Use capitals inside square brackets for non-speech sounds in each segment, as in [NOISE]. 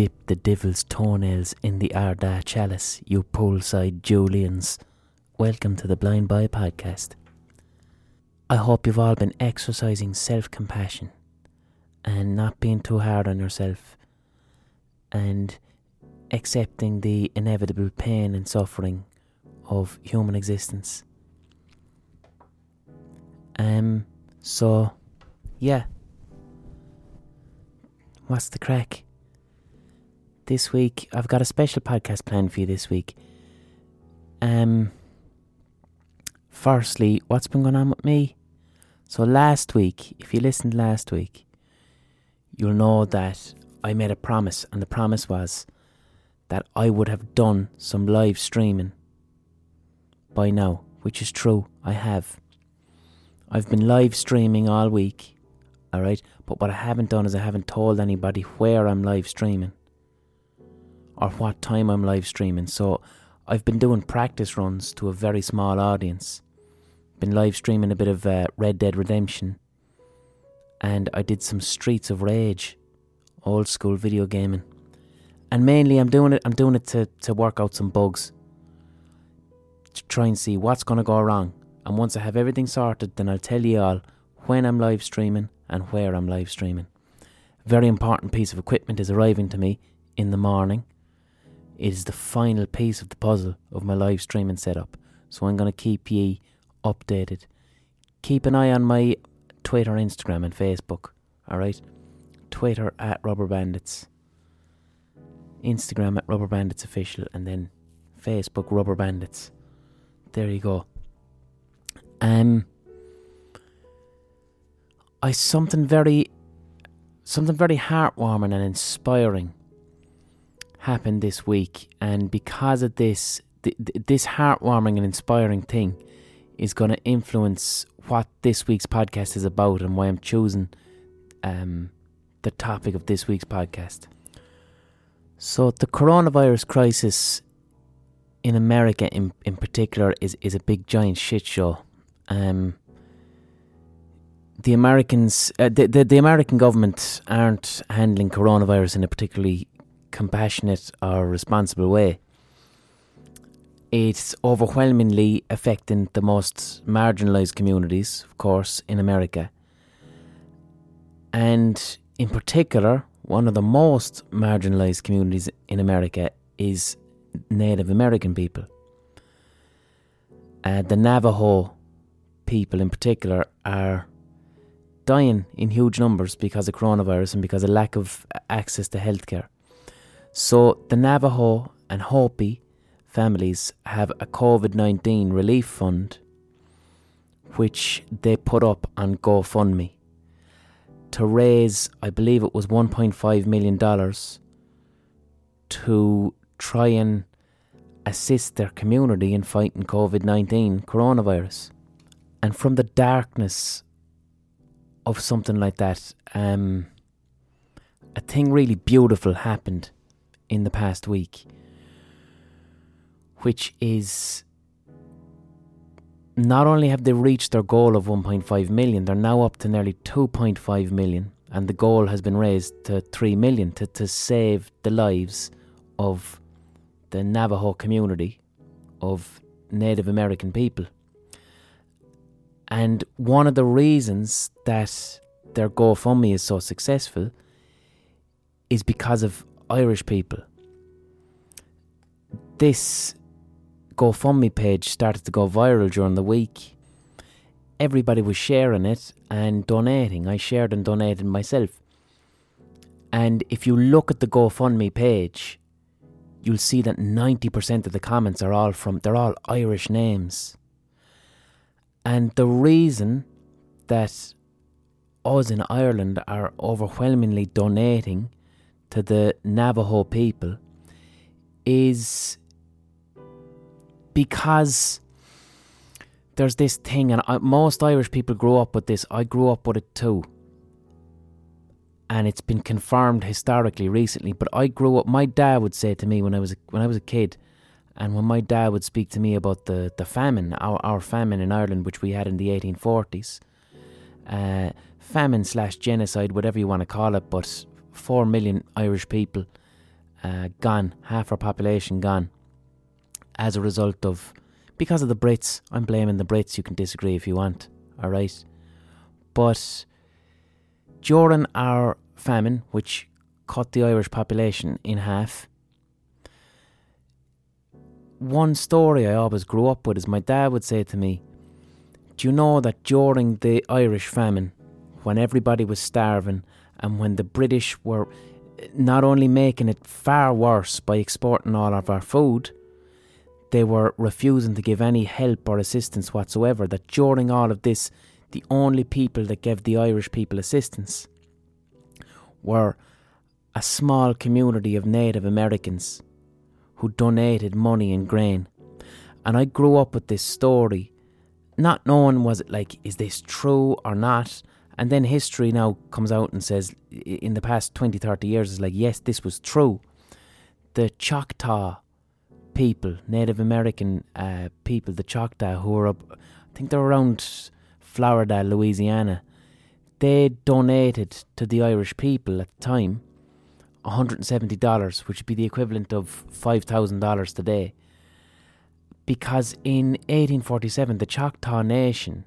dip the devil's toenails in the Ardagh chalice, you poolside Julians. Welcome to the Blind Boy podcast. I hope you've all been exercising self compassion and not being too hard on yourself and accepting the inevitable pain and suffering of human existence. Um, so, yeah. What's the crack? This week, I've got a special podcast planned for you this week. Um, firstly, what's been going on with me? So, last week, if you listened last week, you'll know that I made a promise, and the promise was that I would have done some live streaming by now, which is true, I have. I've been live streaming all week, alright? But what I haven't done is I haven't told anybody where I'm live streaming or what time I'm live streaming. So I've been doing practice runs to a very small audience. Been live streaming a bit of uh, Red Dead Redemption, and I did some Streets of Rage, old school video gaming. And mainly, I'm doing it. I'm doing it to to work out some bugs, to try and see what's going to go wrong and once I have everything sorted, then I'll tell you all when I'm live streaming and where I'm live streaming. Very important piece of equipment is arriving to me in the morning. It is the final piece of the puzzle of my live streaming setup. So I'm going to keep ye updated. Keep an eye on my Twitter, Instagram, and Facebook. Alright? Twitter at Rubber Bandits. Instagram at Rubber Bandits Official. And then Facebook Rubber Bandits. There you go. Um, I something very, something very heartwarming and inspiring happened this week, and because of this, th- th- this heartwarming and inspiring thing is going to influence what this week's podcast is about and why I'm choosing um, the topic of this week's podcast. So, the coronavirus crisis in America, in in particular, is is a big giant shit show um, the Americans, uh, the, the, the American government aren't handling coronavirus in a particularly compassionate or responsible way. It's overwhelmingly affecting the most marginalised communities, of course, in America. And in particular, one of the most marginalised communities in America is Native American people. Uh, the Navajo people in particular are dying in huge numbers because of coronavirus and because of lack of access to healthcare. So the Navajo and Hopi families have a COVID 19 relief fund which they put up on GoFundMe to raise, I believe it was $1.5 million to try and assist their community in fighting COVID 19 coronavirus. And from the darkness of something like that, um, a thing really beautiful happened in the past week, which is not only have they reached their goal of 1.5 million, they're now up to nearly 2.5 million, and the goal has been raised to 3 million to, to save the lives of the Navajo community of Native American people. And one of the reasons that their GoFundMe is so successful is because of Irish people. This GoFundMe page started to go viral during the week. Everybody was sharing it and donating. I shared and donated myself. And if you look at the GoFundMe page, you'll see that 90% of the comments are all from, they're all Irish names. And the reason that us in Ireland are overwhelmingly donating to the Navajo people is because there's this thing, and I, most Irish people grow up with this. I grew up with it too. And it's been confirmed historically recently. But I grew up. My dad would say to me when I was a, when I was a kid, and when my dad would speak to me about the, the famine, our, our famine in Ireland, which we had in the 1840s, uh, famine slash genocide, whatever you want to call it, but four million Irish people uh, gone, half our population gone, as a result of because of the Brits. I'm blaming the Brits. You can disagree if you want. All right, but during our famine, which cut the Irish population in half. One story I always grew up with is my dad would say to me, Do you know that during the Irish famine, when everybody was starving and when the British were not only making it far worse by exporting all of our food, they were refusing to give any help or assistance whatsoever. That during all of this, the only people that gave the Irish people assistance were a small community of Native Americans who donated money and grain. And I grew up with this story, not knowing was it like, is this true or not? And then history now comes out and says, in the past 20, 30 years, is like, yes, this was true. The Choctaw people, Native American uh, people, the Choctaw, who were up, I think they're around Florida, Louisiana, they donated to the Irish people at the time $170, which would be the equivalent of $5,000 today. Because in 1847, the Choctaw Nation,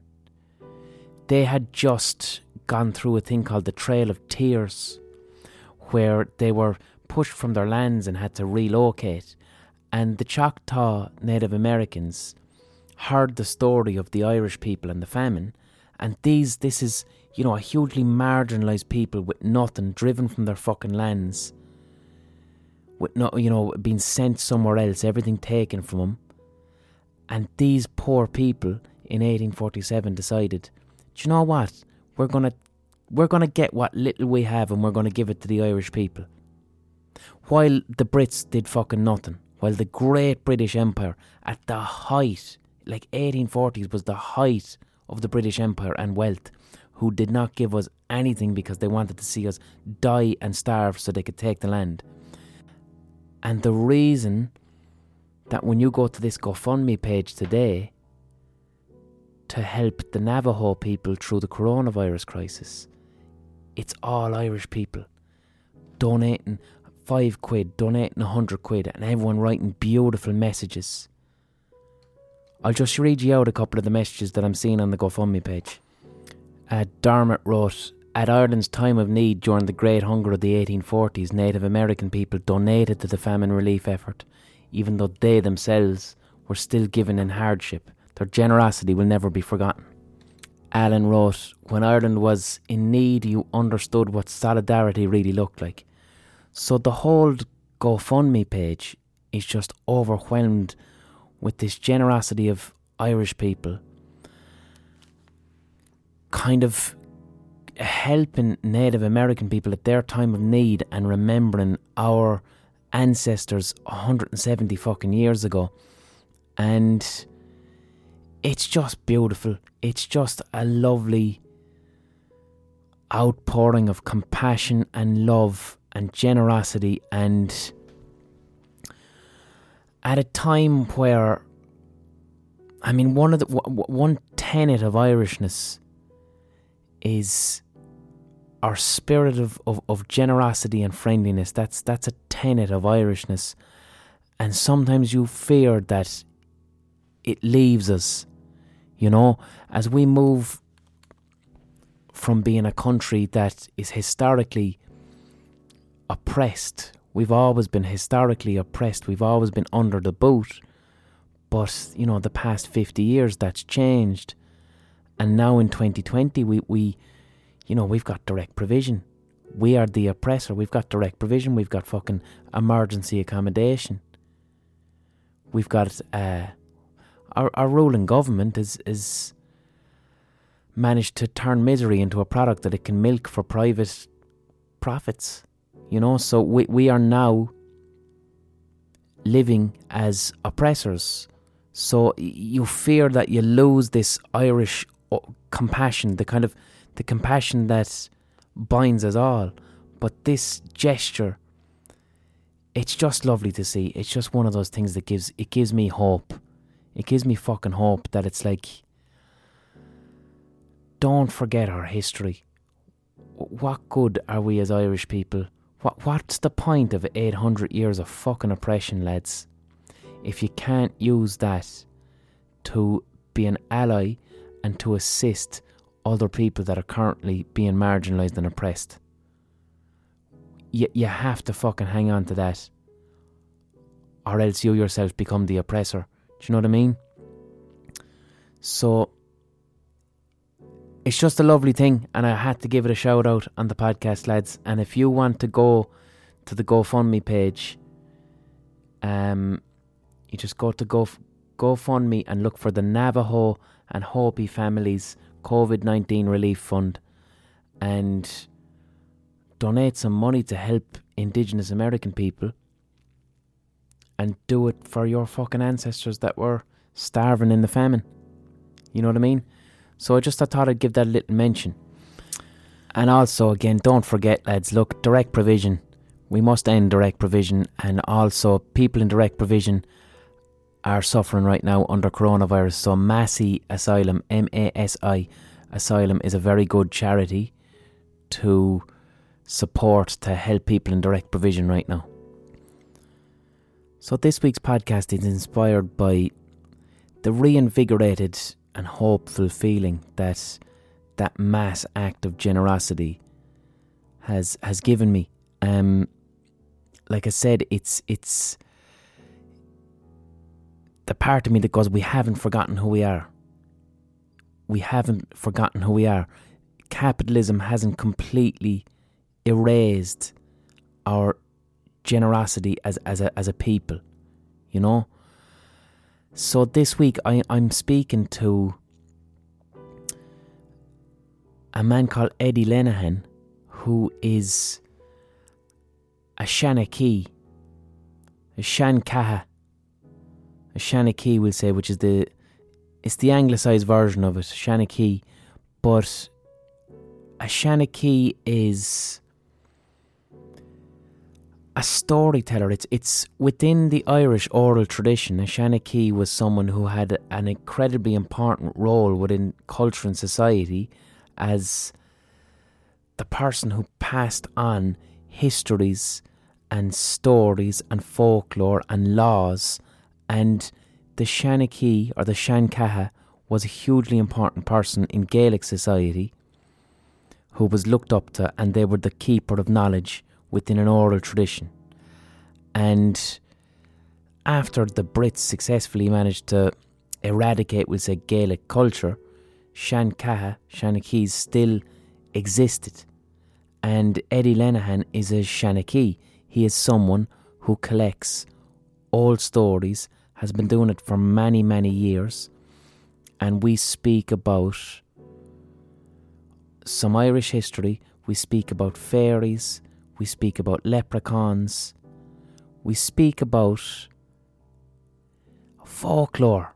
they had just gone through a thing called the Trail of Tears, where they were pushed from their lands and had to relocate. And the Choctaw Native Americans heard the story of the Irish people and the famine, and these this is you know, a hugely marginalised people with nothing, driven from their fucking lands, with no, you know, being sent somewhere else, everything taken from them. And these poor people in 1847 decided, do you know what? We're gonna, we're gonna get what little we have, and we're gonna give it to the Irish people. While the Brits did fucking nothing, while the great British Empire, at the height, like 1840s, was the height of the British Empire and wealth who did not give us anything because they wanted to see us die and starve so they could take the land. And the reason that when you go to this GoFundMe page today to help the Navajo people through the coronavirus crisis, it's all Irish people donating five quid, donating a hundred quid, and everyone writing beautiful messages. I'll just read you out a couple of the messages that I'm seeing on the GoFundMe page. Uh, Dermot wrote, At Ireland's time of need during the Great Hunger of the 1840s, Native American people donated to the famine relief effort, even though they themselves were still given in hardship. Their generosity will never be forgotten. Alan wrote, When Ireland was in need, you understood what solidarity really looked like. So the whole GoFundMe page is just overwhelmed with this generosity of Irish people kind of helping Native American people at their time of need and remembering our ancestors 170 fucking years ago. And it's just beautiful. It's just a lovely outpouring of compassion and love and generosity and at a time where I mean one of the one tenet of Irishness is our spirit of, of, of generosity and friendliness. That's that's a tenet of Irishness. And sometimes you fear that it leaves us. You know, as we move from being a country that is historically oppressed. We've always been historically oppressed. We've always been under the boot. But, you know, the past 50 years that's changed. And now in 2020, we, we, you know, we've got direct provision. We are the oppressor. We've got direct provision. We've got fucking emergency accommodation. We've got uh, our our ruling government is is managed to turn misery into a product that it can milk for private profits. You know, so we we are now living as oppressors. So you fear that you lose this Irish uh, compassion, the kind of the compassion that binds us all. But this gesture, it's just lovely to see. It's just one of those things that gives it gives me hope. It gives me fucking hope that it's like don't forget our history. What good are we as Irish people What what's the point of 800 years of fucking oppression, lads? If you can't use that to be an ally and to assist other people that are currently being marginalised and oppressed. You, you have to fucking hang on to that, or else you yourself become the oppressor. Do you know what I mean? So, it's just a lovely thing, and I had to give it a shout out on the podcast, lads. And if you want to go to the GoFundMe page, um, you just go to Go GoFundMe and look for the Navajo and Hopi families COVID 19 relief fund and donate some money to help Indigenous American people and do it for your fucking ancestors that were starving in the famine. You know what I mean? So I just I thought I'd give that a little mention. And also, again, don't forget, lads, look, direct provision. We must end direct provision, and also people in direct provision are suffering right now under coronavirus. So Massey Asylum, M A S I Asylum, is a very good charity to support to help people in direct provision right now. So this week's podcast is inspired by the reinvigorated and hopeful feeling that that mass act of generosity has has given me. Um, like I said, it's it's the part of me that goes, we haven't forgotten who we are. We haven't forgotten who we are. Capitalism hasn't completely erased our generosity as, as, a, as a people, you know? So this week I, I'm speaking to a man called Eddie Lenihan, who is a Shanachie, a Shankaha a Shanachie, we'll say, which is the it's the anglicised version of it, Shanachie. But a Shanachie is a storyteller. It's it's within the Irish oral tradition. A Shanachie was someone who had an incredibly important role within culture and society as the person who passed on histories and stories and folklore and laws and the Shanachie or the Shankaha was a hugely important person in Gaelic society who was looked up to, and they were the keeper of knowledge within an oral tradition. And after the Brits successfully managed to eradicate, we'll say, Gaelic culture, Shankaha, Shanachies still existed. And Eddie Lenihan is a Shanachie. He is someone who collects old stories has been doing it for many, many years. And we speak about some Irish history, we speak about fairies, we speak about leprechauns, we speak about folklore.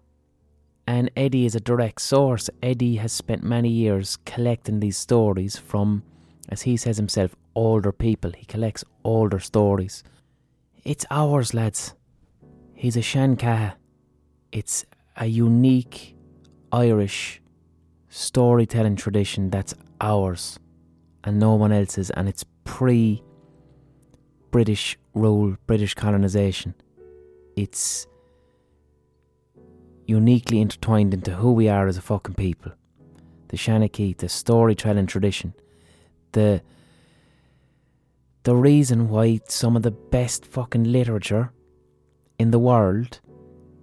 And Eddie is a direct source. Eddie has spent many years collecting these stories from, as he says himself, older people. He collects older stories. It's ours, lads. He's a Shankaha. It's a unique Irish storytelling tradition that's ours and no one else's, and it's pre British rule, British colonisation. It's uniquely intertwined into who we are as a fucking people. The Shanachie, the storytelling tradition, the the reason why some of the best fucking literature in the world,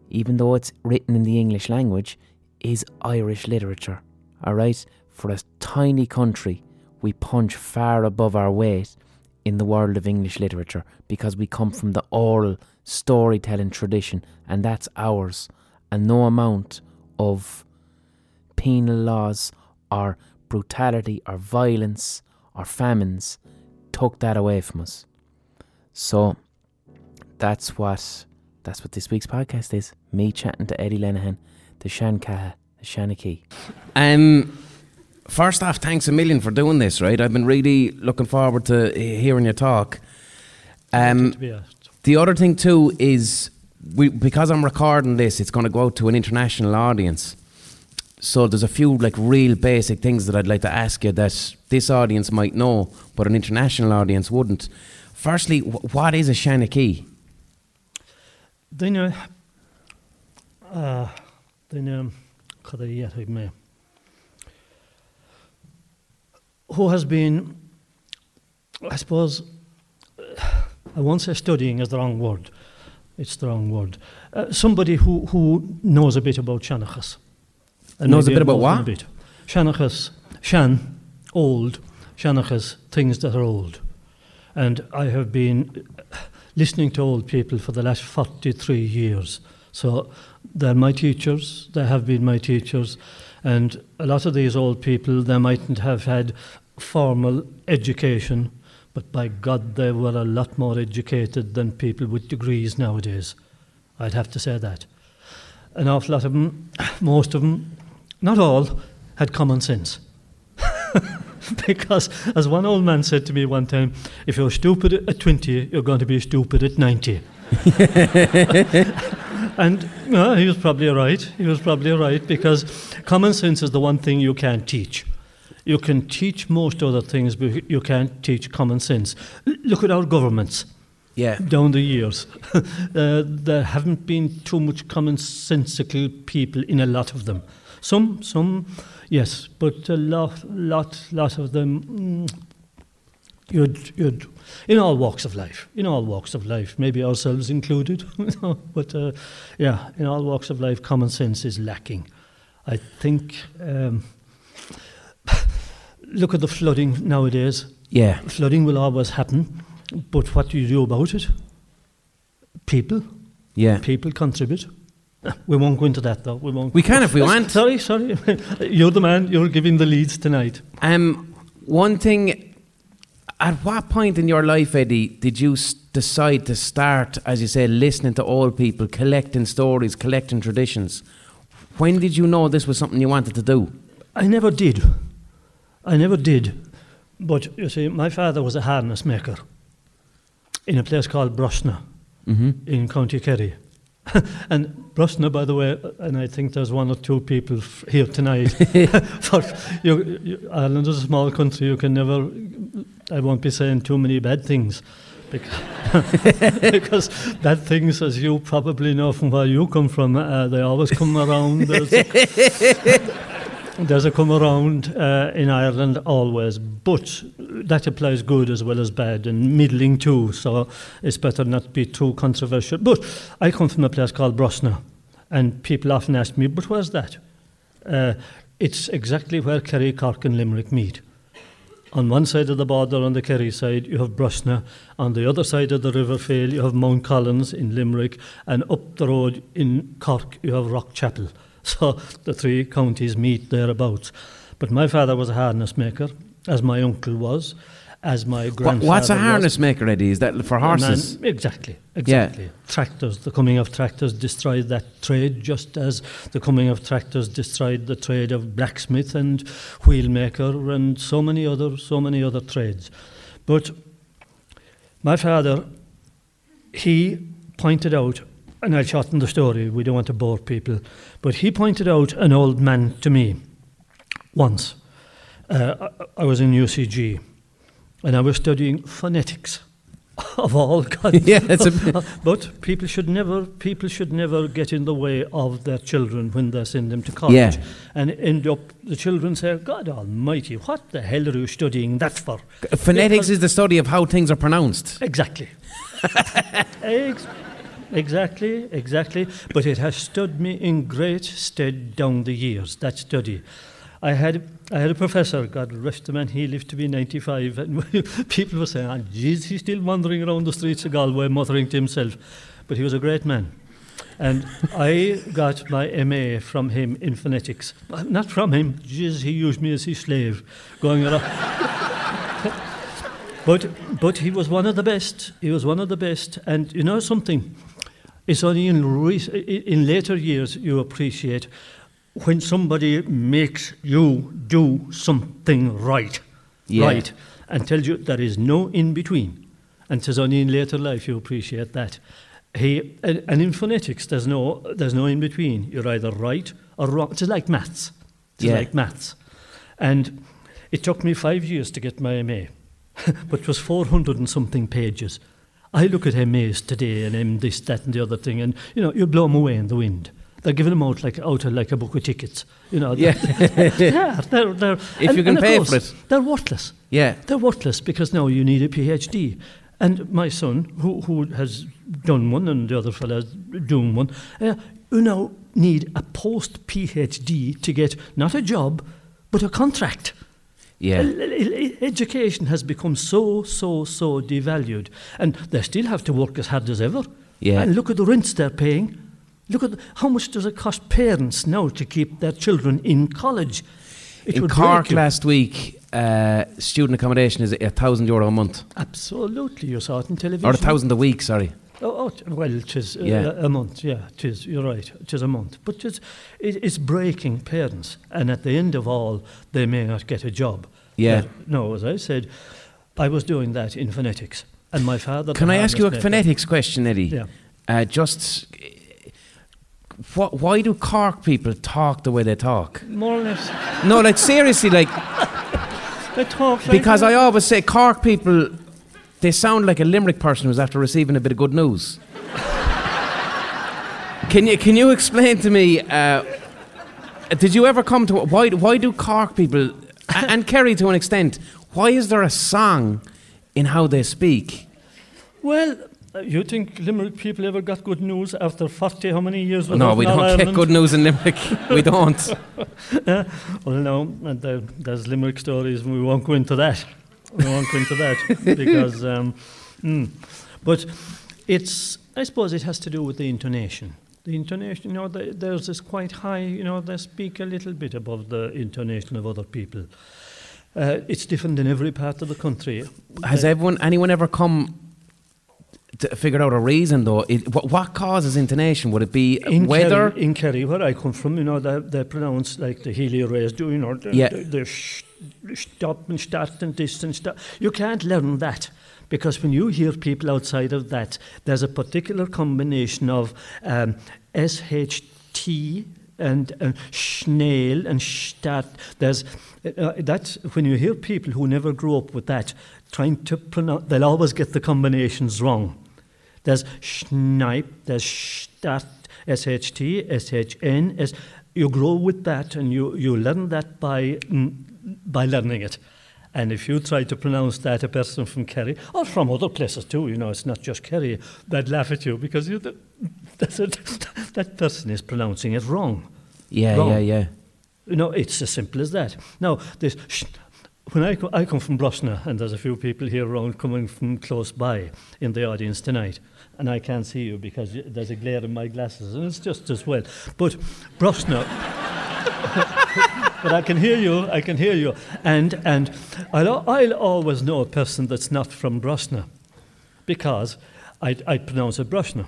even though it's written in the English language, is Irish literature. Alright? For a tiny country, we punch far above our weight in the world of English literature because we come from the oral storytelling tradition and that's ours. And no amount of penal laws or brutality or violence or famines took that away from us. So that's what that's what this week's podcast is. Me chatting to Eddie Lenihan, the Shankaha, the Shanachie. Um, first off, thanks a million for doing this, right? I've been really looking forward to hearing your talk. Um, the other thing, too, is we, because I'm recording this, it's going to go out to an international audience. So there's a few like real basic things that I'd like to ask you that this audience might know, but an international audience wouldn't. firstly, wh- what is a Shanachie? Duine duine chudhéhéigh mé. Who has been, I suppose, I won't say studying is the wrong word. It's the wrong word. Uh, somebody who, who knows a bit about Shanachas. And Knows a bit about what? A bit. Shanachas, Shan, old, Shanachas, things that are old. And I have been listening to old people for the last 43 years. So they're my teachers, they have been my teachers, and a lot of these old people, they mightn't have had formal education, but by God, they were a lot more educated than people with degrees nowadays. I'd have to say that. An awful lot of them, [COUGHS] most of them, not all, had common sense. [LAUGHS] because, as one old man said to me one time, if you're stupid at 20, you're going to be stupid at 90. [LAUGHS] and he was probably right. He was probably right because common sense is the one thing you can't teach. You can teach most other things, but you can't teach common sense. Look at our governments Yeah. down the years. [LAUGHS] uh, there haven't been too much commonsensical people in a lot of them. Some, some, yes, but a lot, lot, lot of them. Mm, you'd, you'd, in all walks of life, in all walks of life, maybe ourselves included, [LAUGHS] but uh, yeah, in all walks of life, common sense is lacking. I think. Um, look at the flooding nowadays. Yeah. Flooding will always happen, but what do you do about it? People, Yeah. people contribute. We won't go into that though. We won't. We can if we want. Sorry, sorry. [LAUGHS] you're the man. You're giving the leads tonight. Um, one thing, at what point in your life, Eddie, did you s- decide to start, as you say, listening to old people, collecting stories, collecting traditions? When did you know this was something you wanted to do? I never did. I never did. But you see, my father was a harness maker in a place called Brosna Mm-hmm. in County Kerry. [LAUGHS] and Brosna, by the way, and I think there's one or two people f- here tonight. [LAUGHS] [LAUGHS] for you, you, Ireland is a small country. You can never. I won't be saying too many bad things, because, because bad things, as you probably know from where you come from, uh, they always come around. There's a come around uh, in Ireland always, but that applies good as well as bad and middling too. So it's better not to be too controversial. But I come from a place called Brosna, and people often ask me, "But where's that?" Uh, it's exactly where Kerry, Cork, and Limerick meet. On one side of the border, on the Kerry side, you have Brosna. On the other side of the River Feale, you have Mount Collins in Limerick. And up the road in Cork, you have Rock Rockchapel. [LAUGHS] So the three counties meet thereabouts. But my father was a harness maker, as my uncle was, as my grandfather what's a was. harness maker, Eddie? Is that for A man- horses? exactly, exactly. Tractors, the coming of tractors destroyed that trade, just as the coming of tractors destroyed the trade of blacksmith and wheelmaker and so many other, so many other trades. But my father, he pointed out, and I'll shorten the story. We don't want to bore people, but he pointed out an old man to me once. Uh, I, was in UCG, and I was studying phonetics of all kinds. [LAUGHS] Yeah, it's a- [LAUGHS] but people should never people should never get in the way of their children when they send them to college, Yeah. and end up the children say, "God Almighty, what the hell are you studying that for?" Phonetics Because- is the study of how things are pronounced. Exactly. [LAUGHS] Ex- exactly, exactly. But it has stood me in great stead down the years, that study. I had, I had a professor, God rest him, and he lived to be 95, and [LAUGHS] people were saying, oh, geez, he's still wandering around the streets of Galway muttering to himself. But he was a great man. And I got my MA from him in phonetics. Not from him, jeez, he used me as his slave, going around. [LAUGHS] But, but he was one of the best. He was one of the best. And you know something? It's only in, re- in later years you appreciate when somebody makes you do something right, Yeah. right, and tells you there is no in between. And it's only in later life you appreciate that. He, and, and in phonetics, there's no, there's no in between. You're either right or wrong. It's like maths. It's Yeah. like maths. And it took me five years to get my MA. but it was 400 and something pages. I look at MAs today and M this, that, and the other thing, and you know, you blow them away in the wind. They're giving them out like out of like a book of tickets. You know, Yeah. [LAUGHS] they're, they're, they're, [LAUGHS] If and- you can pay course, for it. they're worthless. Yeah. They're worthless because now you need a PhD. And my son, who, who has done one and the other fella's doing one, uh, you now need a post PhD to get not a job, but a contract. Yeah. Education has become so, so, so devalued. And they still have to work as hard as ever. Yeah. And look at the rents they're paying. Look at how much does it cost parents now to keep their children in college? It In Cork last week, uh, student accommodation is a thousand euro a month, Absolutely, you saw it on television. or a thousand a week. Sorry. Oh, oh well, it is uh, Yeah. a month, yeah, it is, you're right, it is a month. But it's, it, it's breaking parents, and at the end of all, they may not get a job. Yeah. But no, as I said, I was doing that in phonetics, and my father... Can I ask you a phonetics question, Eddie? Yeah. Uh, just what, why do Cork people talk the way they talk? More or less. No, like seriously, like [LAUGHS] They talk like because. I always say Cork people, they sound like a Limerick person who's after receiving a bit of good news. can you can you explain to me? Uh, did you ever come to why why do Cork people and Kerry to an extent? Why is there a song in how they speak? Well, uh, you think Limerick people ever got good news after 40 how many years? no, we don't Northern get good news in Limerick. [LAUGHS] we don't. Uh, [LAUGHS] well, no, and there, there's Limerick stories, and we won't go into that. We won't go into that [LAUGHS] because, um, mm. but it's. I suppose it has to do with the intonation. The intonation, you know, the, there's this quite high. You know, they speak a little bit above the intonation of other people. Uh, it's different in every part of the country. Has Uh, everyone, anyone ever come to figure out a reason though? It, what, what causes intonation? Would it be in weather? Kerry, in Kerry, where I come from, you know, they, they pronounce like the Helio rays do, you know, the, Yeah. the, the sh- stop and start and stop. You can't learn that because when you hear people outside of that, there's a particular combination of um, SHT and, and Schnell and Stadt. There's uh, that's when you hear people who never grew up with that trying to pronounce, they'll always get the combinations wrong. There's Schneip, there's Stadt, SHT, SHN. S- you grow with that and you, you learn that by, mm, by learning it. And if you try to pronounce that, a person from Kerry, or from other places too, you know, it's not just Kerry, they'd laugh at you because you, [LAUGHS] that's it, that person is pronouncing it wrong. yeah, wrong. yeah, yeah. You know, it's as simple as that. Now, this, when I, co- I come from Brosna, and there's a few people here around coming from close by in the audience tonight, and I can't see you because there's a glare in my glasses, and it's just as well. But Brosna, but I can hear you, I can hear you. And, and I'll, I'll always know a person that's not from Brosna because I, I pronounce it Brosna.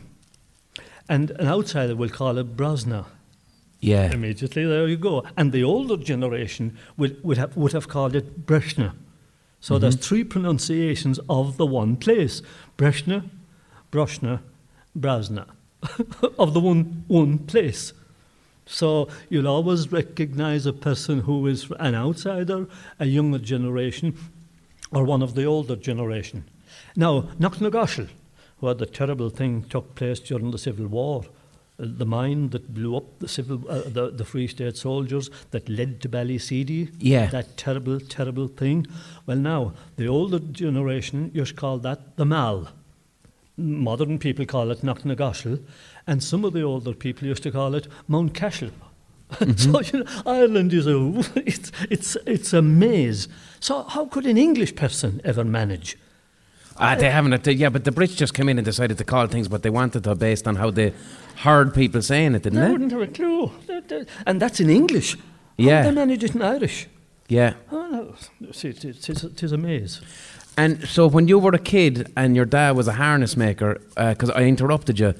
And an outsider will call it Brosna. Yeah. Immediately, there you go. And the older generation would, would, have, would have called it Breshna. So there's mm-hmm. three pronunciations of the one place Breshna, Broshna, Brasna, [LAUGHS] of the one, one place. So you'll always recognize a person who is an outsider, a younger generation, or one of the older generation. Now, Knocknagoshel, where the terrible thing took place during the Civil War, uh, the mine that blew up the civil, uh, the, the Free State soldiers that led to Ballyseedy, Yeah. that terrible, terrible thing. Well, now the older generation used to call that the Mal. Modern people call it Knocknagoshel, and some of the older people used to call it Mount Cashel. [LAUGHS] so you know, Ireland is a [LAUGHS] it's it's it's a maze. So how could an English person ever manage? Ah, they haven't. uh, Yeah, but the Brits just came in and decided to call things what they wanted to based on how they heard people saying it, didn't They they? wouldn't have a clue, They- they- and that's in English. How Yeah. do they manage it in Irish? Yeah. Oh no, see, it, it, it, it is a maze. And so when you were a kid and your dad was a harness maker, because I interrupted you,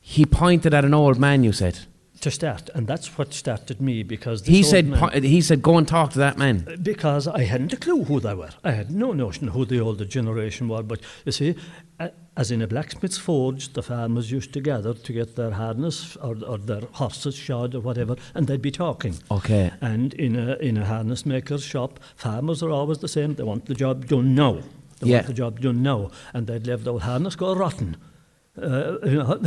he pointed at an old man. You said To start, and that's what started me because he said man- he said go and talk to that man. because I hadn't a clue who they were. I had no notion who the older generation were. But you see, uh, as in a blacksmith's forge, the farmers used to gather to get their harness or, or their horses shod or whatever, and they'd be talking. Okay. And in a in a harness maker's shop, farmers are always the same. They want the job done now. They Yeah. want the job done now. And they'd left the harness go rotten. Uh, you know,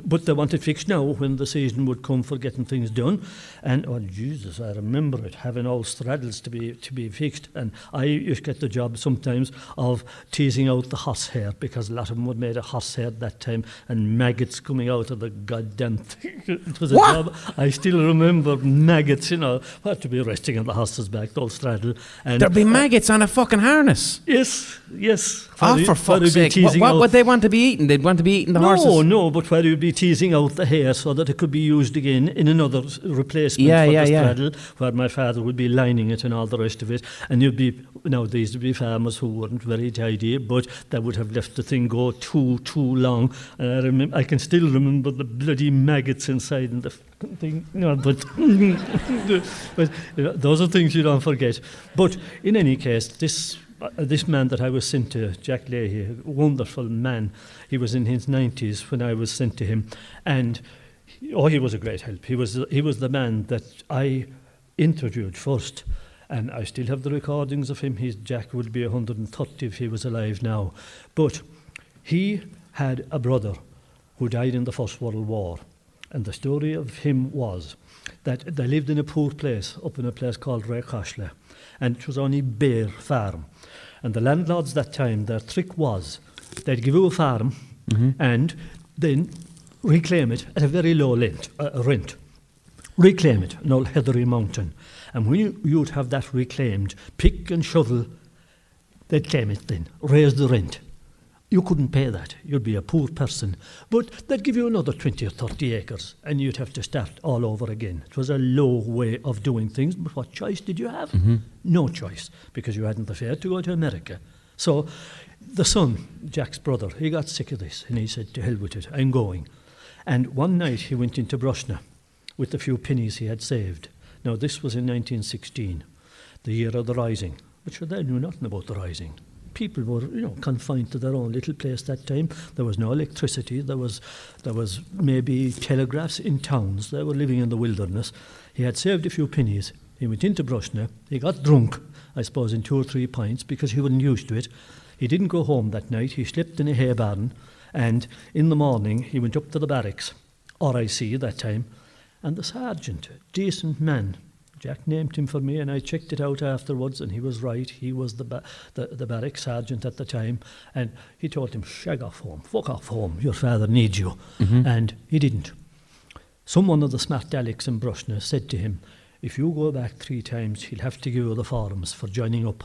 [LAUGHS] but they wanted fixed now when the season would come for getting things done. And oh Jesus, I remember it having all straddles to be to be fixed. And I used to get the job sometimes of teasing out the horsehair because a lot of them would made a horsehair at that time and maggots coming out of the goddamn thing. [LAUGHS] it was a What? job. I still remember maggots, you know, had to be resting on the horse's back, the old straddle. And There'd be maggots on a fucking harness. yes, yes. Oh, for fuck's sake. What, what would they want to be eating? They'd want to be eating the no, horses. no, but where you'd be teasing out the hair so that it could be used again in another replacement Yeah, for yeah, the yeah. straddle, where my father would be lining it and all the rest of it. And you'd be, now these would be farmers who weren't very tidy, but they would have left the thing go too, too long. And I, remem- I can still remember the bloody maggots inside and the thing. No, but, [LAUGHS] but you know, those are things you don't forget. But in any case, this uh, this man that I was sent to, Jack Leahy, a wonderful man, he was in his 90s when I was sent to him, and he- oh, he was a great help. He was he was the man that I interviewed first, and I still have the recordings of him. He's Jack would be 130 if he was alive now, but he had a brother who died in the First World War, and the story of him was that they lived in a poor place up in a place called Raycashle, and it was only bare farm. And the landlords that time, their trick was they'd give you a farm and then reclaim it at a very low rent, uh, rent. Reclaim it, an old heathery mountain. And when you, you'd have that reclaimed, pick and shovel, they'd claim it then, raise the rent. You couldn't pay that. You'd be a poor person. But they'd give you another 20 or 30 acres and you'd have to start all over again. It was a low way of doing things, but what choice did you have? Mm-hmm. No choice, because you hadn't the fare to go to America. So the son, Jack's brother, he got sick of this and he said, To hell with it, I'm going. And one night he went into Brushna with the few pennies he had saved. Now, this was in 1916, the year of the Rising, which they knew nothing about the Rising. People were, you know, confined to their own little place that time. There was no electricity. There was, there was maybe telegraphs in towns. They were living in the wilderness. He had saved a few pennies. He went into Brushna. He got drunk, I suppose, in two or three pints because he wasn't used to it. He didn't go home that night. He slept in a hay barn, and in the morning he went up to the barracks, RIC that time, and the sergeant, decent man, Jack named him for me, and I checked it out afterwards, and he was right. He was the ba- the, the barrack sergeant at the time, and he told him, "Shag off home, fuck off home. Your father needs you," mm-hmm. and he didn't. Someone of the smart Alex in Brushna said to him, "If you go back three times, he'll have to give you the forms for joining up."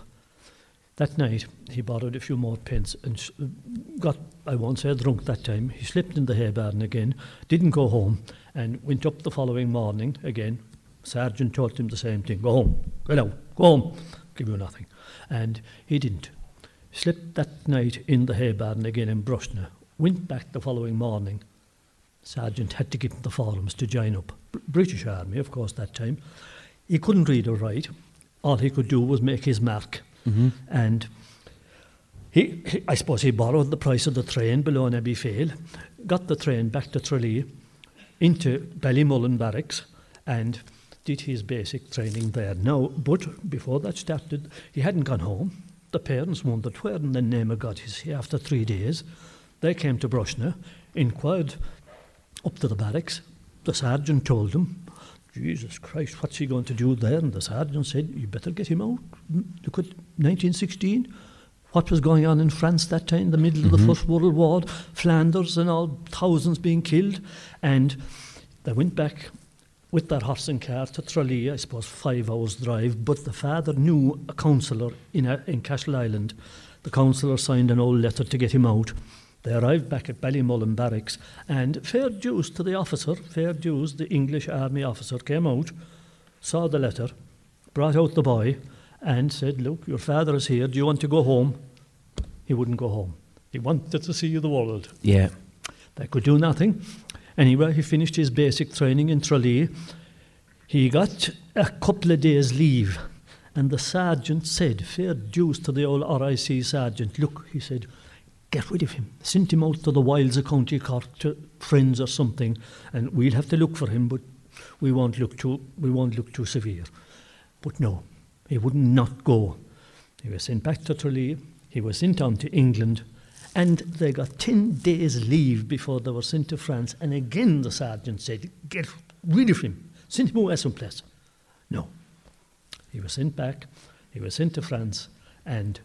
That night, he borrowed a few more pence and s- got, I won't say drunk that time. He slept in the hay barn again, didn't go home, and went up the following morning again. Sergeant told him the same thing go home, go out, go home, give you nothing. And he didn't. Slept that night in the hay barn again in Brushna, went back the following morning. Sergeant had to give him the forms to join up. Br- British Army, of course, that time. He couldn't read or write. All he could do was make his mark. Mm-hmm. And he, he, I suppose he borrowed the price of the train below in Abbeyfeale, got the train back to Tralee, into Ballymullen Barracks, and did his basic training there. Now, but before that started, he hadn't gone home. The parents wondered where in the name of God is he after three days. They came to Brushna, inquired up to the barracks. The sergeant told them, Jesus Christ, what's he going to do there? And the sergeant said, You better get him out. Look at 1916. What was going on in France that time, the middle of the mm-hmm. First World War, Flanders and all, thousands being killed. And they went back with their horse and car to Tralee, I suppose five hours drive, but the father knew a councillor in, a, in Castleisland. The councillor signed an old letter to get him out. They arrived back at Ballymullen Barracks, and fair dues to the officer, fair dues, the English army officer came out, saw the letter, brought out the boy, and said, Look, your father is here, do you want to go home? He wouldn't go home. He wanted to see the world. Yeah. They could do nothing. Anyway, he finished his basic training in Tralee. He got a couple of days' leave, and the sergeant said, fair dues to the old RIC sergeant, look, he said, get rid of him. Send him out to the wilds of County Cork to friends or something, and we'll have to look for him, but we won't look too, we won't look too severe. But no, he would not go. He was sent back to Tralee, He was sent on to England and they got 10 days leave before they were sent to France. And again, the sergeant said, Get rid of him, send him away someplace. No. He was sent back, he was sent to France, and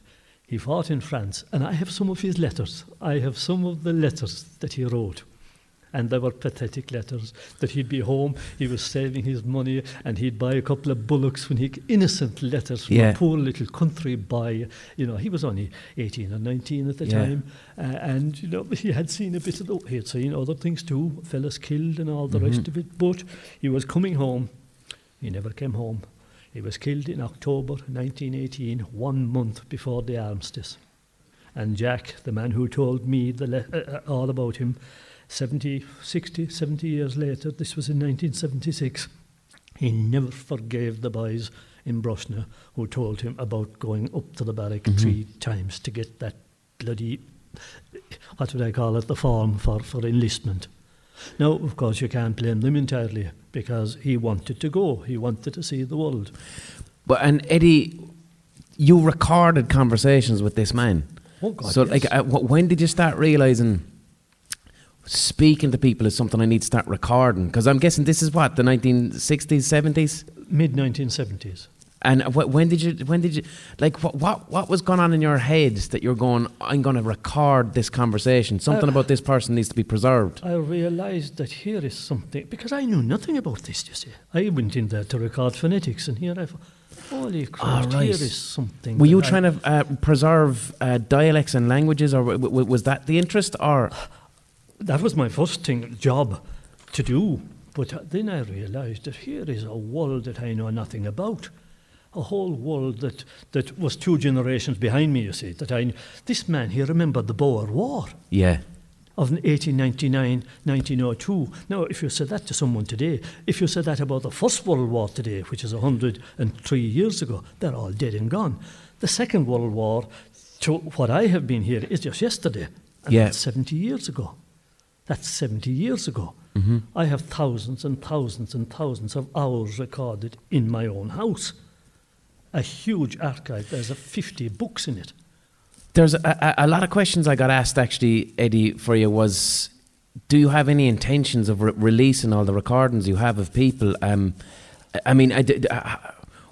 he fought in France. And I have some of his letters. I have some of the letters that he wrote and they were pathetic letters that he'd be home, he was saving his money, and he'd buy a couple of bullocks when he innocent letters from Yeah. a poor little country boy. You know, he was only 18 or 19 at the Yeah. time, uh, and you know he had seen a bit of the, he had seen other things too, fellas killed and all the Mm-hmm. rest of it. But he was coming home. He never came home. He was killed in October 1918, one month before the armistice. And Jack, the man who told me the le- uh, uh, all about him, 70, 60, 70 years later, this was in 1976, he never forgave the boys in Brosna who told him about going up to the barrack three times to get that bloody, what would I call it, the form for, for enlistment. Now, of course, you can't blame them entirely because he wanted to go. He wanted to see the world. But and Eddie, you recorded conversations with this man. Oh, God, so yes. like, uh, when did you start realizing speaking to people is something I need to start recording? Because I'm guessing this is what the 1960s, 70s. Mid 1970s. And wh- when did you? When did you? Like, what? What? What was going on in your head that you're going? I'm going to record this conversation. Something Uh, about this person needs to be preserved. I realized that here is something, because I knew nothing about this, you see. I went in there to record phonetics, and here I thought, holy Christ, right. here is something. Were you that I- trying to uh, preserve uh, dialects and languages, or w- w- was that the interest? Or That was my first thing, job to do. But then I realized that here is a world that I know nothing about. A whole world that, that was two generations behind me, you see. That I, this man, he remembered the Boer War. yeah, of 1899, 1902. Now, if you said that to someone today, if you said that about the First World War today, which is 103 years ago, they're all dead and gone. The Second World War, to what I have been here, is just yesterday. And Yeah. that's 70 years ago. That's 70 years ago. Mm-hmm. I have thousands and thousands and thousands of hours recorded in my own house. A huge archive. There's a 50 books in it. There's a, a, a lot of questions I got asked actually, Eddie, for you was do you have any intentions of re- releasing all the recordings you have of people? Um, I mean, I did, uh,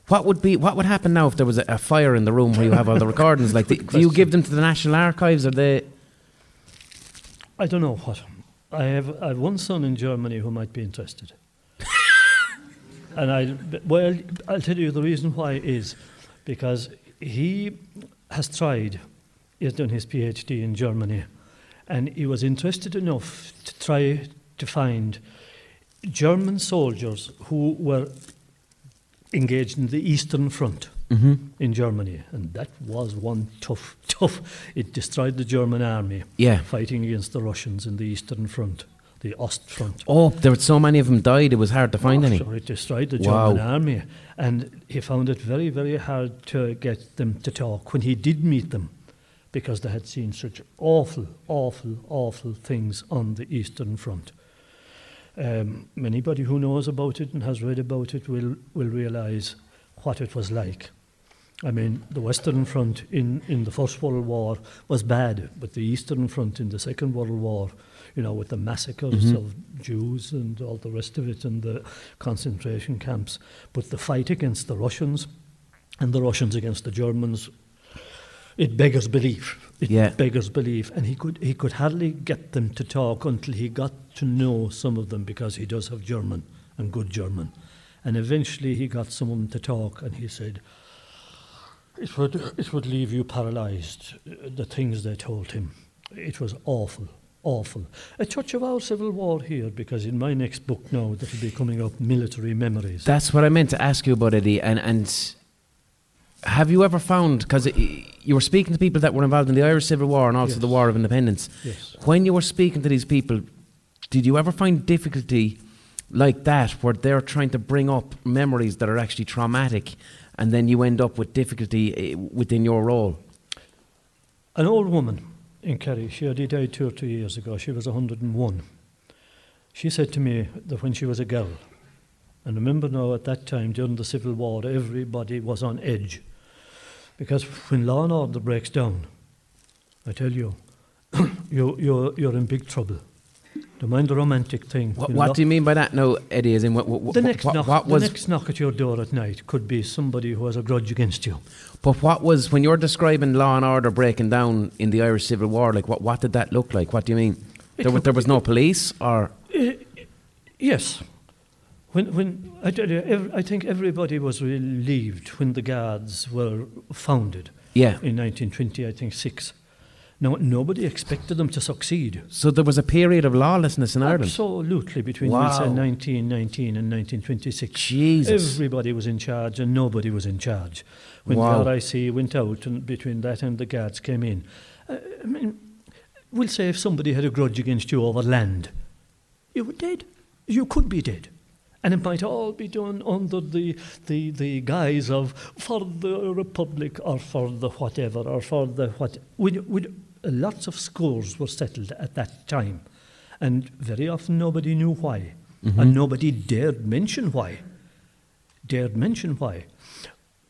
what would be what would happen now if there was a, a fire in the room where you have all the [LAUGHS] recordings? Like, the, do you give them to the National Archives or they? I don't know what. I have, I have one son in Germany who might be interested. [LAUGHS] and I, well, I'll tell you the reason why is because he has tried, he has done his PhD in Germany, and he was interested enough to try to find German soldiers who were engaged in the Eastern Front Mm-hmm. in Germany, and that was one tough, [LAUGHS] tough. It destroyed the German army Yeah. fighting against the Russians in the Eastern Front, the Ostfront. Oh, there were so many of them died. It was hard to find Oh, any. sure, it destroyed the Wow. German army, and he found it very, very hard to get them to talk when he did meet them, because they had seen such awful, awful, awful things on the Eastern Front. Um, anybody who knows about it and has read about it will will realise what it was like. I mean, the Western Front in, in the First World War was bad, but the Eastern Front in the Second World War, you know, with the massacres Mhm. of Jews and all the rest of it and the concentration camps, but the fight against the Russians and the Russians against the Germans, it beggars belief. It Yeah. beggars belief. And he could, he could hardly get them to talk until he got to know some of them because he does have German and good German. And eventually he got someone to talk and he said, it would, it would leave you paralyzed, the things they told him. It was awful, awful. A touch of our civil war here, because in my next book now, that will be coming up, Military Memories. That's what I meant to ask you about, Eddie. And and have you ever found because you were speaking to people that were involved in the Irish Civil War and also Yes. the War of Independence? yes. When you were speaking to these people, did you ever find difficulty like that where they're trying to bring up memories that are actually traumatic, and then you end up with difficulty eh, within your role? An old woman in Kerry, she had died two or three years ago. She was 101. She said to me that when she was a girl, and remember now at that time during the Civil War, everybody was on edge. Because when law and order breaks down, I tell you, [COUGHS] you you're, you're in big trouble. Don't mind the romantic thing. What, you what do you mean by that? No, Eddie. As in what? what the next what, knock, what was? the next knock at your door at night could be somebody who has a grudge against you. But what was when you're describing law and order breaking down in the Irish Civil War? Like what? What did that look like? What do you mean? There, looked- there was no police, or Yes. When, when I, tell you, ev- I think everybody was relieved when the Guards were founded yeah. in 1920, I think six. Now nobody expected them to succeed. So there was a period of lawlessness in Ireland. Absolutely, between Wow. 1919 and 1926. Jesus. Everybody was in charge and nobody was in charge. When Wow. the RIC went out and between that and the guards came in. Uh, I mean, we'll say if somebody had a grudge against you over land, you were dead. You could be dead. And it might all be done under the, the, the guise of for the Republic or for the whatever or for the what. With, with, lots of scores were settled at that time. And very often nobody knew why. Mm-hmm. And nobody dared mention why. Dared mention why.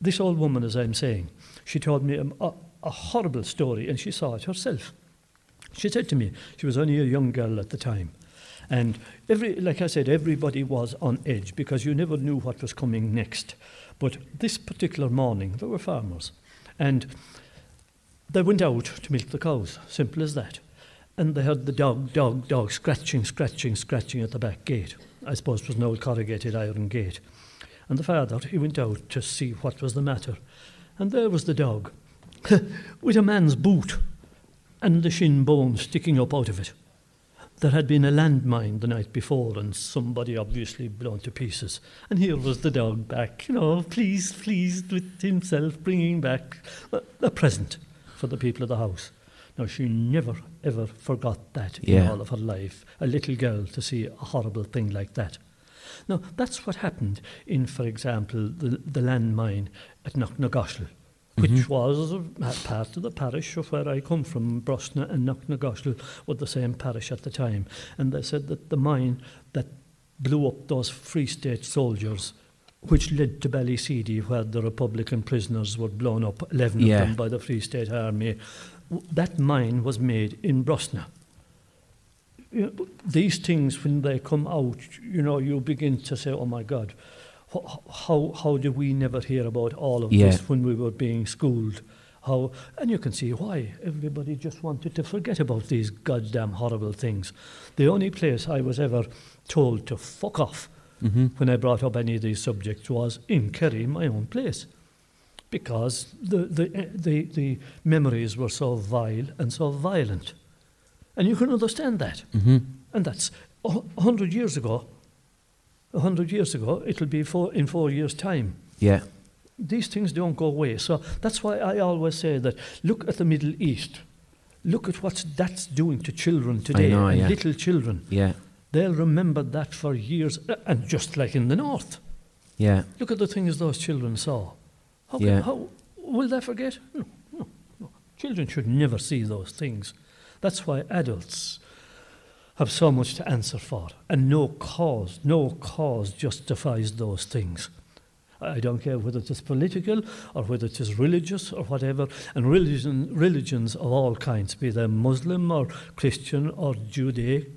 This old woman, as I'm saying, she told me a, a horrible story and she saw it herself. She said to me, she was only a young girl at the time. And every, like I said, everybody was on edge because you never knew what was coming next. But this particular morning, there were farmers. And they went out to milk the cows, simple as that. And they heard the dog, dog, dog scratching, scratching, scratching at the back gate. I suppose it was an old corrugated iron gate. And the father, he went out to see what was the matter. And there was the dog, [LAUGHS] with a man's boot and the shin bone sticking up out of it. There had been a landmine the night before, and somebody obviously blown to pieces. And here was the dog back, you know, pleased, pleased with himself, bringing back a, a present for the people of the house. Now, she never, ever forgot that in all of her life. A little girl to see a horrible thing like that. Now, that's what happened in, for example, the, the landmine at Knocknagoshel, which mm-hmm. was a part of the parish of where I come from. Brosna and Knocknagoshel were the same parish at the time. And they said that the mine that blew up those Free State soldiers, which led to Ballyseedy, where the Republican prisoners were blown up, 11 Yeah. of them by the Free State Army, that mine was made in Brosna you know, these things when they come out, you know, you begin to say, "Oh my God, how how did we never hear about all of Yeah. this when we were being schooled?" How and you can see why everybody just wanted to forget about these goddamn horrible things. The only place I was ever told to fuck off Mm-hmm. when I brought up any of these subjects was in Kerry, my own place, because the the eh, the, the memories were so vile and so violent, and you can understand that. Mm-hmm. And that's a hundred years ago. A hundred years ago, it'll be four, in four years' time. Yeah. These things don't go away. So that's why I always say that look at the Middle East. Look at what that's doing to children today, know, and yeah. little children. Yeah. They'll remember that for years, uh, and just like in the North. Yeah. Look at the things those children saw. How, Yeah. how will they forget? No, no, no. Children should never see those things. That's why adults have so much to answer for, and no cause, no cause justifies those things. I don't care whether it is political or whether it is religious or whatever, and religion, religions of all kinds, be they Muslim or Christian or Judaic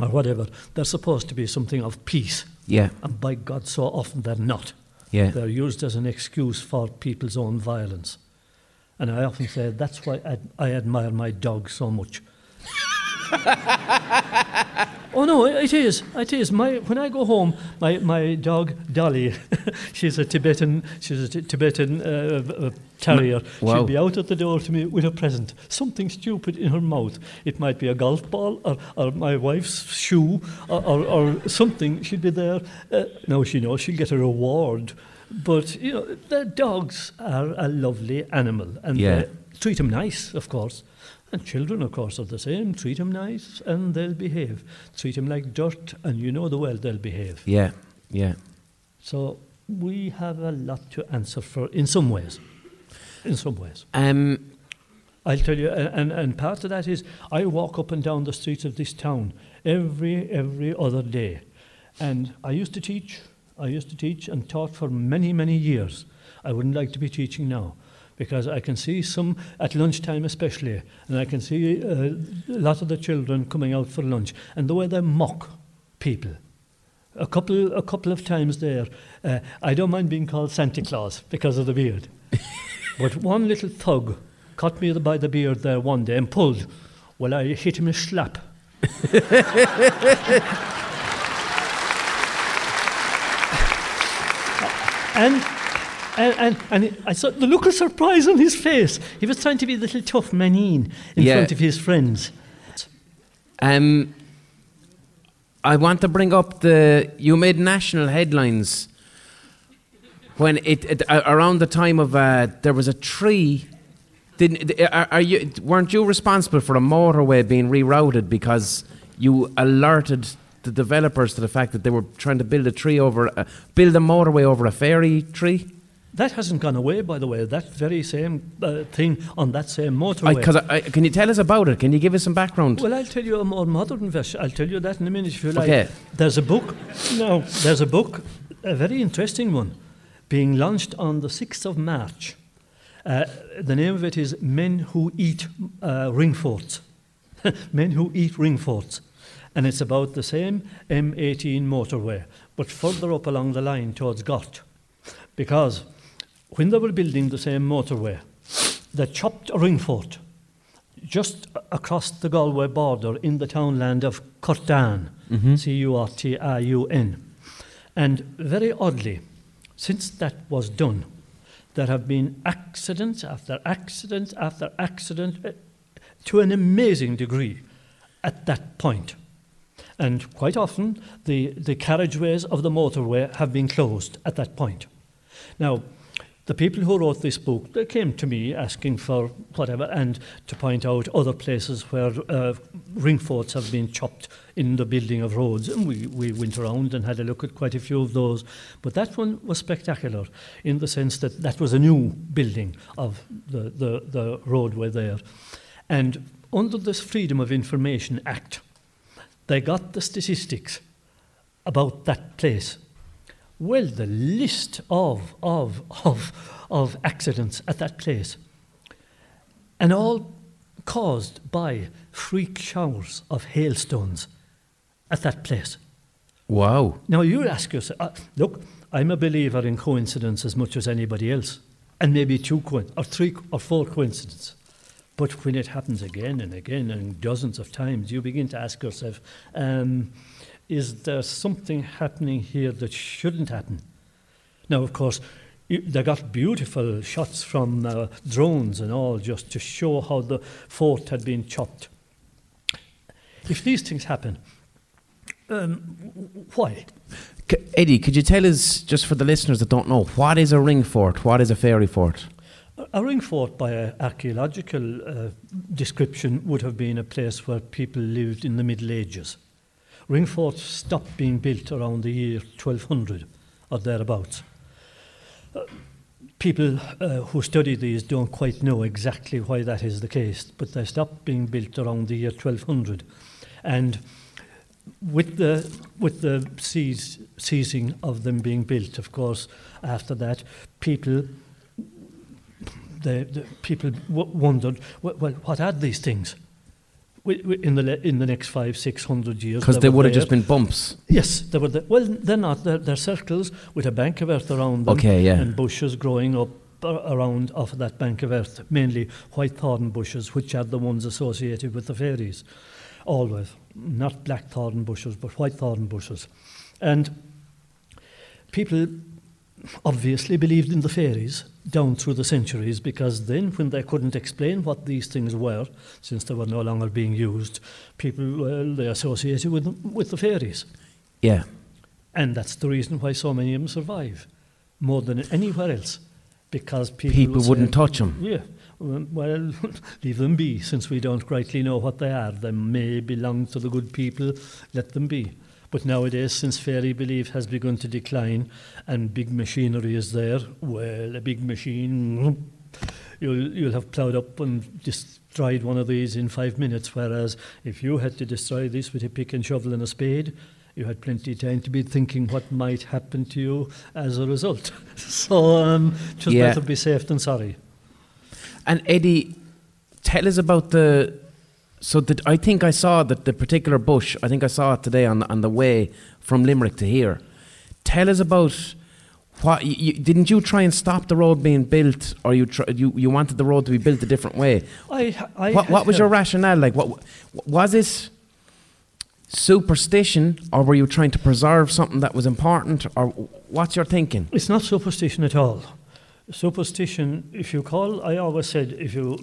or whatever, they're supposed to be something of peace. Yeah. And by God, so often they're not. Yeah. They're used as an excuse for people's own violence. And I often say that's why I, I admire my dog so much. [LAUGHS] oh no, it is. It is. My when I go home, my, my dog Dolly, [LAUGHS] she's a Tibetan. She's a t- Tibetan uh, uh, terrier. Wow. She'll be out at the door to me with a present, something stupid in her mouth. It might be a golf ball or, or my wife's shoe or, or, or something. She'll be there. Uh, now she knows she'll get a reward. But you know, the dogs are a lovely animal, and Yeah. treat them nice, of course. And children, of course, are the same. Treat them nice, and they'll behave. Treat them like dirt, and you know the well they'll behave. Yeah. Yeah. So we have a lot to answer for in some ways. In some ways. Um. I'll tell you, and, and part of that is I walk up and down the streets of this town every, every other day. And I used to teach, I used to teach and taught for many, many years. I wouldn't like to be teaching now because I can see some at lunchtime especially, and I can see uh, a lot of the children coming out for lunch, and the way they mock people. A couple, a couple of times there, uh, I don't mind being called Santa Claus because of the beard. [LAUGHS] but one little thug caught me by the beard there one day and pulled. Well, I hit him a slap. [LAUGHS] and and, and, and I saw the look of surprise on his face. He was trying to be a little tough manine in Yeah. front of his friends. Um, I want to bring up the you made national headlines when it, it uh, around the time of uh, there was a tree. Didn't are, are you weren't you responsible for a motorway being rerouted because you alerted the developers to the fact that they were trying to build a tree over uh, build a motorway over a fairy tree? That hasn't gone away, by the way. That very same uh, thing on that same motorway. Because can you tell us about it? Can you give us some background? Well, I'll tell you a more modern version. I'll tell you that in a minute if you like. Okay. There's a book. No, there's a book, a very interesting one, being launched on the 6th of March. Uh, the name of it is Men Who Eat uh. [LAUGHS] Men Who Eat Ring Forts. And it's about the same M18 motorway, but further up along the line towards Gort. Because when they were building the same motorway, they chopped a ring fort just across the Galway border in the townland of Cortan, C U R T I U N. And very oddly, since that was done, there have been accident after accident after accident uh, to an amazing degree at that point. And quite often, the, the carriageways of the motorway have been closed at that point. Now, the people who wrote this book, they came to me asking for whatever and to point out other places where uh, ring forts have been chopped in the building of roads. And we, we went around and had a look at quite a few of those. But that one was spectacular in the sense that that was a new building of the, the, the roadway there. And under this Freedom of Information Act, they got the statistics about that place. Well, the list of, of, of, of accidents at that place, and all caused by freak showers of hailstones at that place. Wow. Now you ask yourself, uh, look, I'm a believer in coincidence as much as anybody else, and maybe two coin- or three or four coincidences. But when it happens again and again and dozens of times, you begin to ask yourself, um, is there something happening here that shouldn't happen? Now, of course, they got beautiful shots from uh, drones and all just to show how the fort had been chopped. If these things happen, um, why? C- Eddie, could you tell us, just for the listeners that don't know, what is a ring fort? What is a fairy fort? A ring fort, by a archaeological uh, description, would have been a place where people lived in the Middle Ages. Ring forts stopped being built around the year 1200 or thereabouts. Uh, people uh, who study these don't quite know exactly why that is the case, but they stopped being built around the year 1200. And with the with the seizing of them being built, of course, after that, people the, the people w- wondered, well, well, what are these things? In the in the next five six hundred years, Because they would have just been bumps. Yes, they were. Well, they're not. They're, they're circles with a bank of earth around them. Okay, yeah. And bushes growing up around off of that bank of earth, mainly white thorn bushes, which are the ones associated with the fairies. Always, not black thorn bushes, but white thorn bushes, and people obviously believed in the fairies down through the centuries because then when they couldn't explain what these things were since they were no longer being used people well they associated with them, with the fairies Yeah. and that's the reason why so many of them survive more than anywhere else because people, People would wouldn't touch them. yeah um, well well, [LAUGHS] leave them be since we don't rightly know what they are they may belong to the good people let them be but nowadays since fairy belief has begun to decline and big machinery is there well a big machine you'll you'll have ploughed up and destroyed one of these in five minutes whereas if you had to destroy this with a pick and shovel and a spade you had plenty of time to be thinking what might happen to you as a result. [LAUGHS] so um, just Yeah. better be safe than sorry. And Eddie, tell us about the. So that I think I saw that the particular bush. I think I saw it today on the, on the way from Limerick to here. Tell us about what you, didn't you try and stop the road being built, or you try, you you wanted the road to be built a different way? I, I What, what was your rationale? Like, what was it? Superstition, or were you trying to preserve something that was important, or what's your thinking? It's not superstition at all. Superstition, if you call, I always said, if you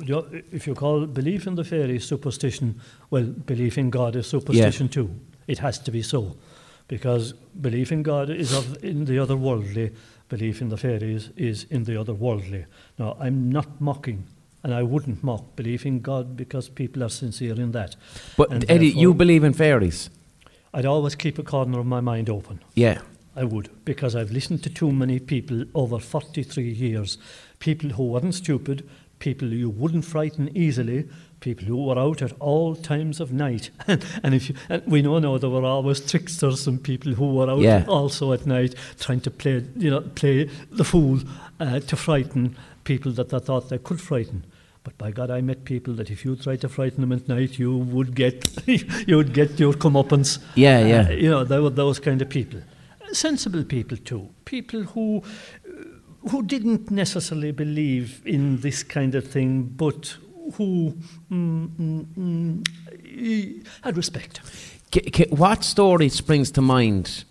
if you call belief in the fairies superstition, well, belief in God is superstition too. It has to be so, because belief in God is of in the otherworldly. Belief in the fairies is in the otherworldly. Now, I'm not mocking, and I wouldn't mock belief in God because people are sincere in that. But And Eddie, you believe in fairies? I'd always keep a corner of my mind open. Yeah. I would, because I've listened to too many people over 43 years. People who weren't stupid, people you wouldn't frighten easily, people who were out at all times of night. [LAUGHS] and if you, and we know now there were always tricksters and people who were out Yeah. also at night trying to play, you know, play the fool uh, to frighten people that they thought they could frighten. But by God, I met people that if you tried to frighten them at night, you would get, [LAUGHS] you would get your comeuppance. Yeah, yeah. Uh, you know, they were those kind of people. Sensible people too. People who uh, who didn't necessarily believe in this kind of thing, but who mm, mm, mm, had respect. What story springs to mind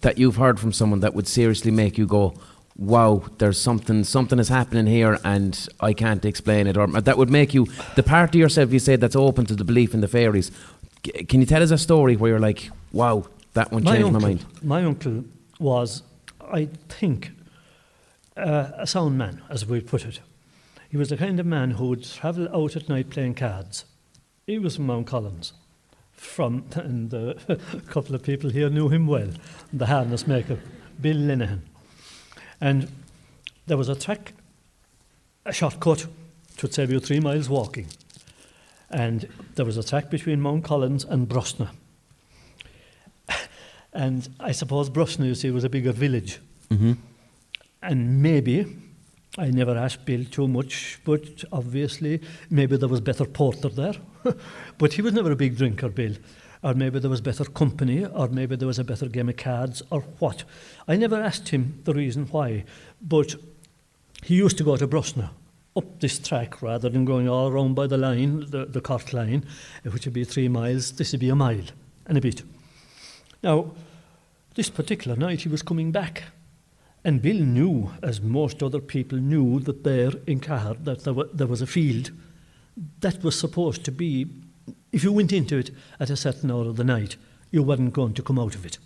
that you've heard from someone that would seriously make you go, "Wow, there's something something is happening here, and I can't explain it," or that would make you the part of yourself you said that's open to the belief in the fairies. Can you tell us a story where you're like, "Wow, that one changed uncle, my mind"? my uncle was, I think, uh, a sound man, as we put it. He was the kind of man who would travel out at night playing cards. He was from Mount Collins. From [LAUGHS] and uh, [LAUGHS] a couple of people here knew him well, the harness maker, Bill Linehan. And there was a track, a shortcut, would save you three miles walking. And there was a track between Mount Collins and Brosna. And I suppose Brosna, you see, was a bigger village. Mm-hmm. And maybe, I never asked Bill too much, but obviously, maybe there was better porter there. [LAUGHS] but he was never a big drinker, Bill. Or maybe there was better company, or maybe there was a better game of cards, or what. I never asked him the reason why, but he used to go to Brosna up this track rather than going all around by the line, the, the Cork line, which would be three miles. This would be a mile and a bit. Now, this particular night he was coming back. And Bill knew, as most other people knew, that there in Cahar that there, wa- there was a field that was supposed to be, if you went into it at a certain hour of the night, you weren't going to come out of it.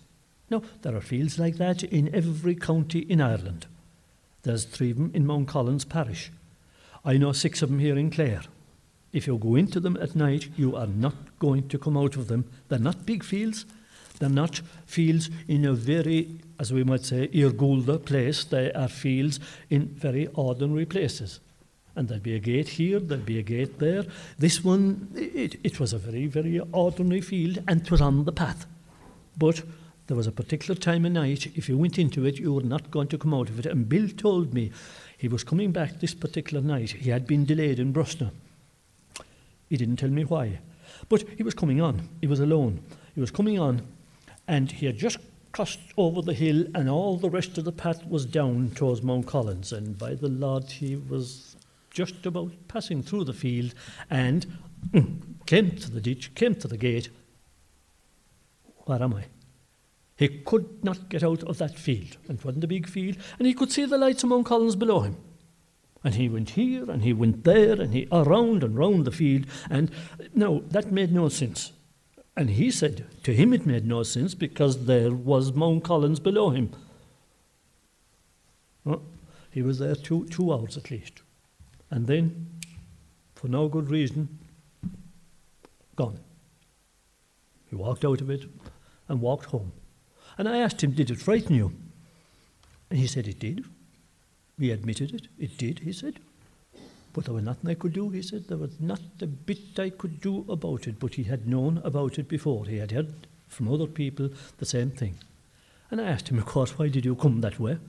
Now, there are fields like that in every county in Ireland. There's three of them in Mount Collins parish. I know six of them here in Clare. If you go into them at night, you are not going to come out of them. They're not big fields. They're not fields in a very, as we might say, irgulda place. They are fields in very ordinary places. And there'd be a gate here, there'd be a gate there. This one, it, it was a very, very ordinary field and it was on the path. But there was a particular time of night, if you went into it, you were not going to come out of it. And Bill told me he was coming back this particular night. He had been delayed in Brosna. He didn't tell me why. But he was coming on. He was alone. He was coming on, and he had just crossed over the hill, and all the rest of the path was down towards Mount Collins. And by the Lord, he was just about passing through the field and mm, came to the ditch, came to the gate. Where am I? He could not get out of that field. And it wasn't a big field. And he could see the lights of Mount Collins below him. And he went here and he went there and he around and round the field. And no, that made no sense. And he said to him it made no sense because there was Mount Collins below him. Well, he was there two, two hours at least. And then, for no good reason, gone. He walked out of it and walked home. And I asked him, Did it frighten you? And he said, It did. He admitted it. It did, he said. But there was nothing I could do, he said. There was not a bit I could do about it. But he had known about it before. He had heard from other people the same thing. And I asked him, of course, why did you come that way?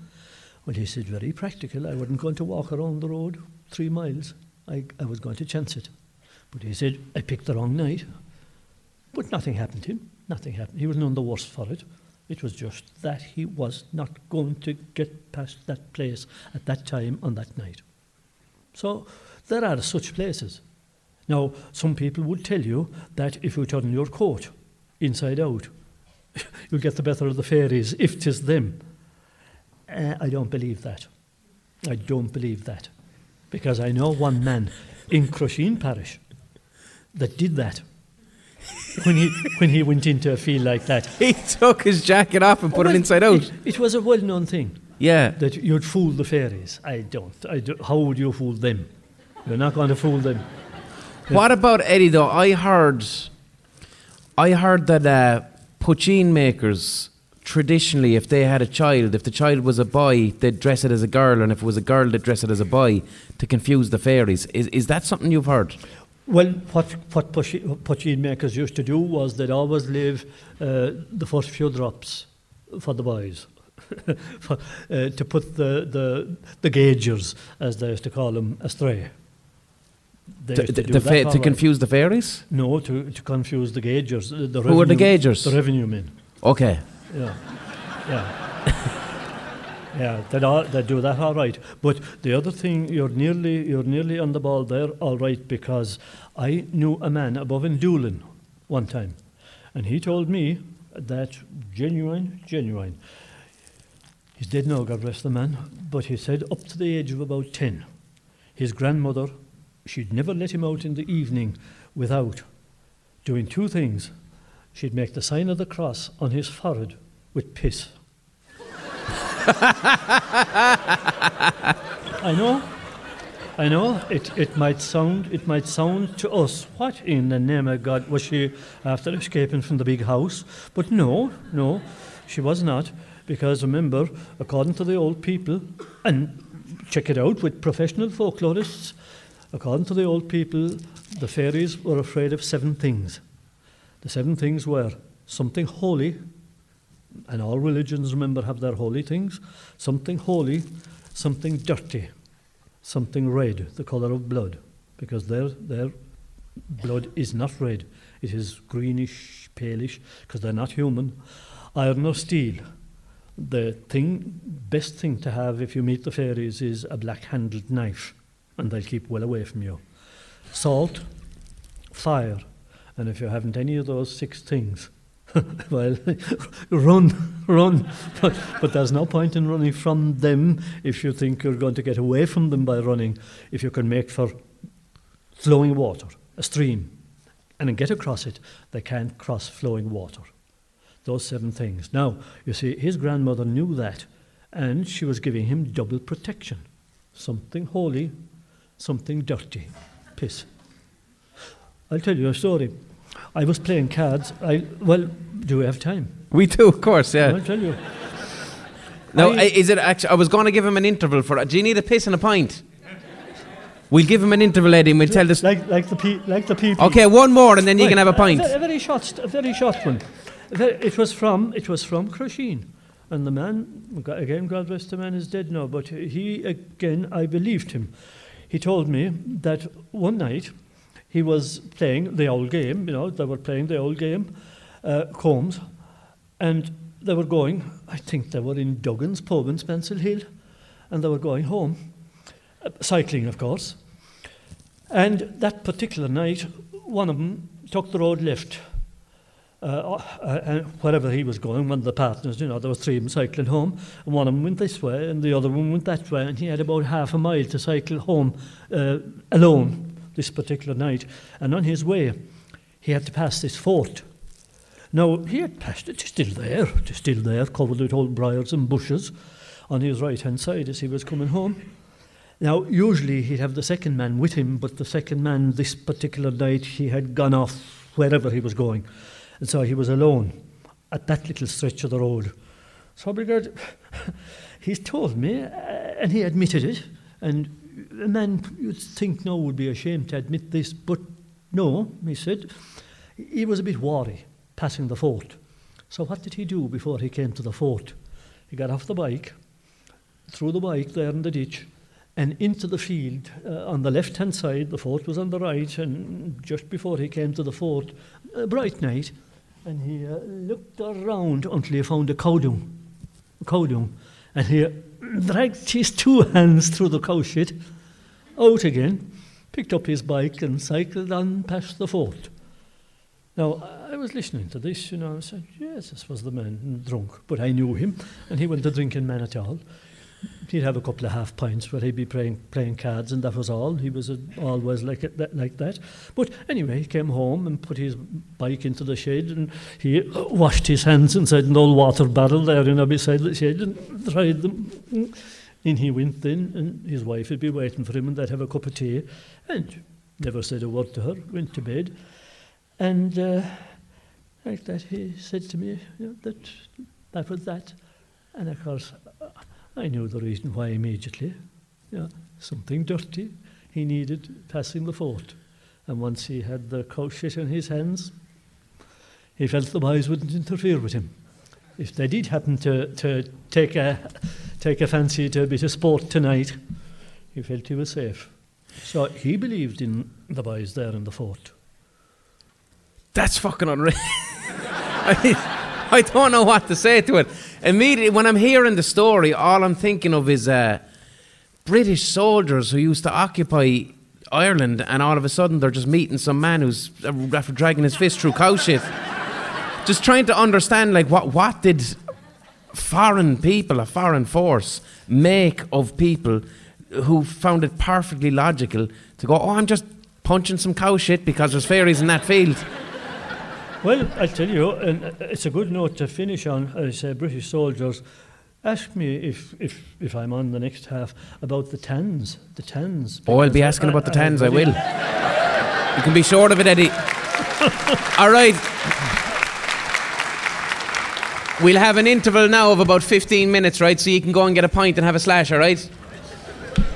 Well, he said, very practical. I wasn't going to walk around the road. three miles, I, I was going to chance it. But he said, I picked the wrong night. But nothing happened to him. Nothing happened. He was none the worse for it. It was just that he was not going to get past that place at that time on that night. So there are such places. Now, some people would tell you that if you turn your coat inside out, [LAUGHS] you'll get the better of the fairies if 'tis them. Uh, I don't believe that. I don't believe that. Because I know one man in Crusheen Parish that did that when he when he went into a field like that. [LAUGHS] He took his jacket off and put Oh, it inside out. It, it was a well-known thing Yeah. that you'd fool the fairies. I don't. I do, how would you fool them? You're not going to fool them. [LAUGHS] What about Eddie though? I heard, I heard that uh, poitín makers traditionally, if they had a child, if the child was a boy, they'd dress it as a girl, and if it was a girl, they'd dress it as a boy to confuse the fairies. Is is that something you've heard? Well, what what poitín makers used to do was they'd always leave uh, the first few drops for the boys. [LAUGHS] for, uh, to put the, the the gaugers, as they used to call them, astray. They To, to the, do the that fa- to confuse the fairies? No, to, to confuse the gaugers. The, the Who are the gaugers? The revenue men. Okay. Yeah, yeah, [LAUGHS] yeah. They all they do that all right. But the other thing, you're nearly you're nearly on the ball there, all right, because I knew a man above in Doolin one time, and he told me that genuine, genuine. He's dead now, God bless the man. But he said up to the age of about ten, his grandmother, she'd never let him out in the evening without doing two things. She'd make the sign of the cross on his forehead with piss. I know, I know. It, it might sound it might sound to us what in the name of God was she after escaping from the big house? But no, no, she was not. Because remember, according to the old people, and check it out with professional folklorists, according to the old people, the fairies were afraid of seven things. The seven things were something holy, and all religions, remember, have their holy things. Something holy, something dirty, something red, the colour of blood, because their, their blood is not red, it is greenish, palish, because they're not human. Iron or steel. The thing, best thing to have if you meet the fairies is a black handled knife, and they'll keep well away from you. Salt, fire, and if you haven't any of those six things, [LAUGHS] well, [LAUGHS] run, run. But, but there's no point in running from them if you think you're going to get away from them by running. If you can make for flowing water, a stream, and then get across it, they can't cross flowing water. Those seven things. Now, you see, his grandmother knew that, and she was giving him double protection something holy, something dirty, piss. I'll tell you a story. I was playing cards. I well, do we have time? We do, of course, yeah. I'll tell you. Now, I- is it actually? I was going to give him an interval for. Do you need a piss and a pint? We'll give him an interval, Eddie, and we'll tell this. Like like the P, like the people. Okay, one more, and then you can have a pint. A, very short, a very short one. It was from it was from Crusheen, and the man again, God rest the man, is dead now. But he again, I believed him. He told me that one night he was playing the old game. You know, they were playing the old game, uh, Combs, and they were going. I think they were in Duggan's pub in Spancil Hill, and they were going home, uh, cycling, of course. And that particular night, one of them took the road left. Uh, uh, wherever he was going, one of the partners, you know, there were three of them cycling home, and one of them went this way, and the other one went that way, and he had about half a mile to cycle home uh, alone this particular night. And on his way, he had to pass this fort. Now, he had passed it, it's still there, it's still there, covered with old briars and bushes on his right hand side as he was coming home. Now, usually he'd have the second man with him, but the second man this particular night he had gone off wherever he was going. And so he was alone at that little stretch of the road. So, regard, [LAUGHS] he's told me, uh, and he admitted it, and a man you'd think now would be ashamed to admit this, but no, he said, he was a bit wary passing the fort. So, what did he do before he came to the fort? He got off the bike, threw the bike there in the ditch, and into the field uh, on the left hand side. The fort was on the right, and just before he came to the fort, a bright night, and he uh, looked around until he found a dung, a dung, and he dragged his two [LAUGHS] hands through the cow shit, out again, picked up his bike, and cycled on past the fort. Now, I was listening to this, you know, I said, yes, this was the man drunk, but I knew him, and he wasn't a drinking man at all. He'd have a couple of half pints where he'd be playing, playing cards, and that was all. He was a, always like, it, that, like that. But anyway, he came home and put his bike into the shed, and he washed his hands inside an old water barrel there, know, beside the shed, and dried them. In he went then, and his wife would be waiting for him, and they'd have a cup of tea, and never said a word to her, went to bed. And uh, like that, he said to me you know, that that was that. And of course, I knew the reason why immediately. Know, something dirty. He needed passing the fort. And once he had the cow shit in his hands, he felt the boys wouldn't interfere with him. If they did happen to, to take, a, take a fancy to a bit of sport tonight, he felt he was safe. So he believed in the boys there in the fort. That's fucking unreal. [LAUGHS] I, [LAUGHS] I don't know what to say to it. Immediately, when I'm hearing the story, all I'm thinking of is uh, British soldiers who used to occupy Ireland, and all of a sudden they're just meeting some man who's uh, after dragging his fist through cow shit. [LAUGHS] just trying to understand, like, what what did foreign people, a foreign force, make of people who found it perfectly logical to go, oh, I'm just punching some cow shit because there's fairies in that field. Well, I'll tell you, and uh, it's a good note to finish on. I say British soldiers. Ask me if, if, if I'm on the next half about the tans. The tans. Oh, I'll be asking I, about the tans, I, I will. you can be sure of it, Eddie. [LAUGHS] All right. We'll have an interval now of about 15 minutes, right? So you can go and get a pint and have a slash, all right?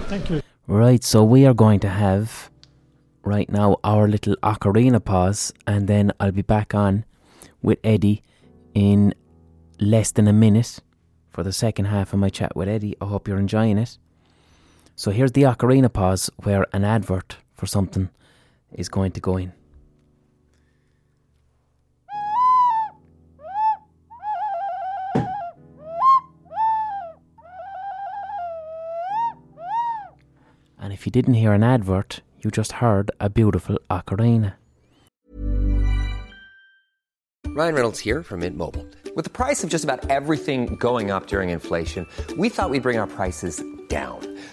Thank you. Right, so we are going to have right now our little ocarina pause, and then I'll be back on with Eddie in less than a minute for the second half of my chat with Eddie. I hope you're enjoying it. So here's the ocarina pause where an advert for something is going to go in. And if you didn't hear an advert, you just heard a beautiful ocarina. Ryan Reynolds here from Mint Mobile. With the price of just about everything going up during inflation, we thought we'd bring our prices down.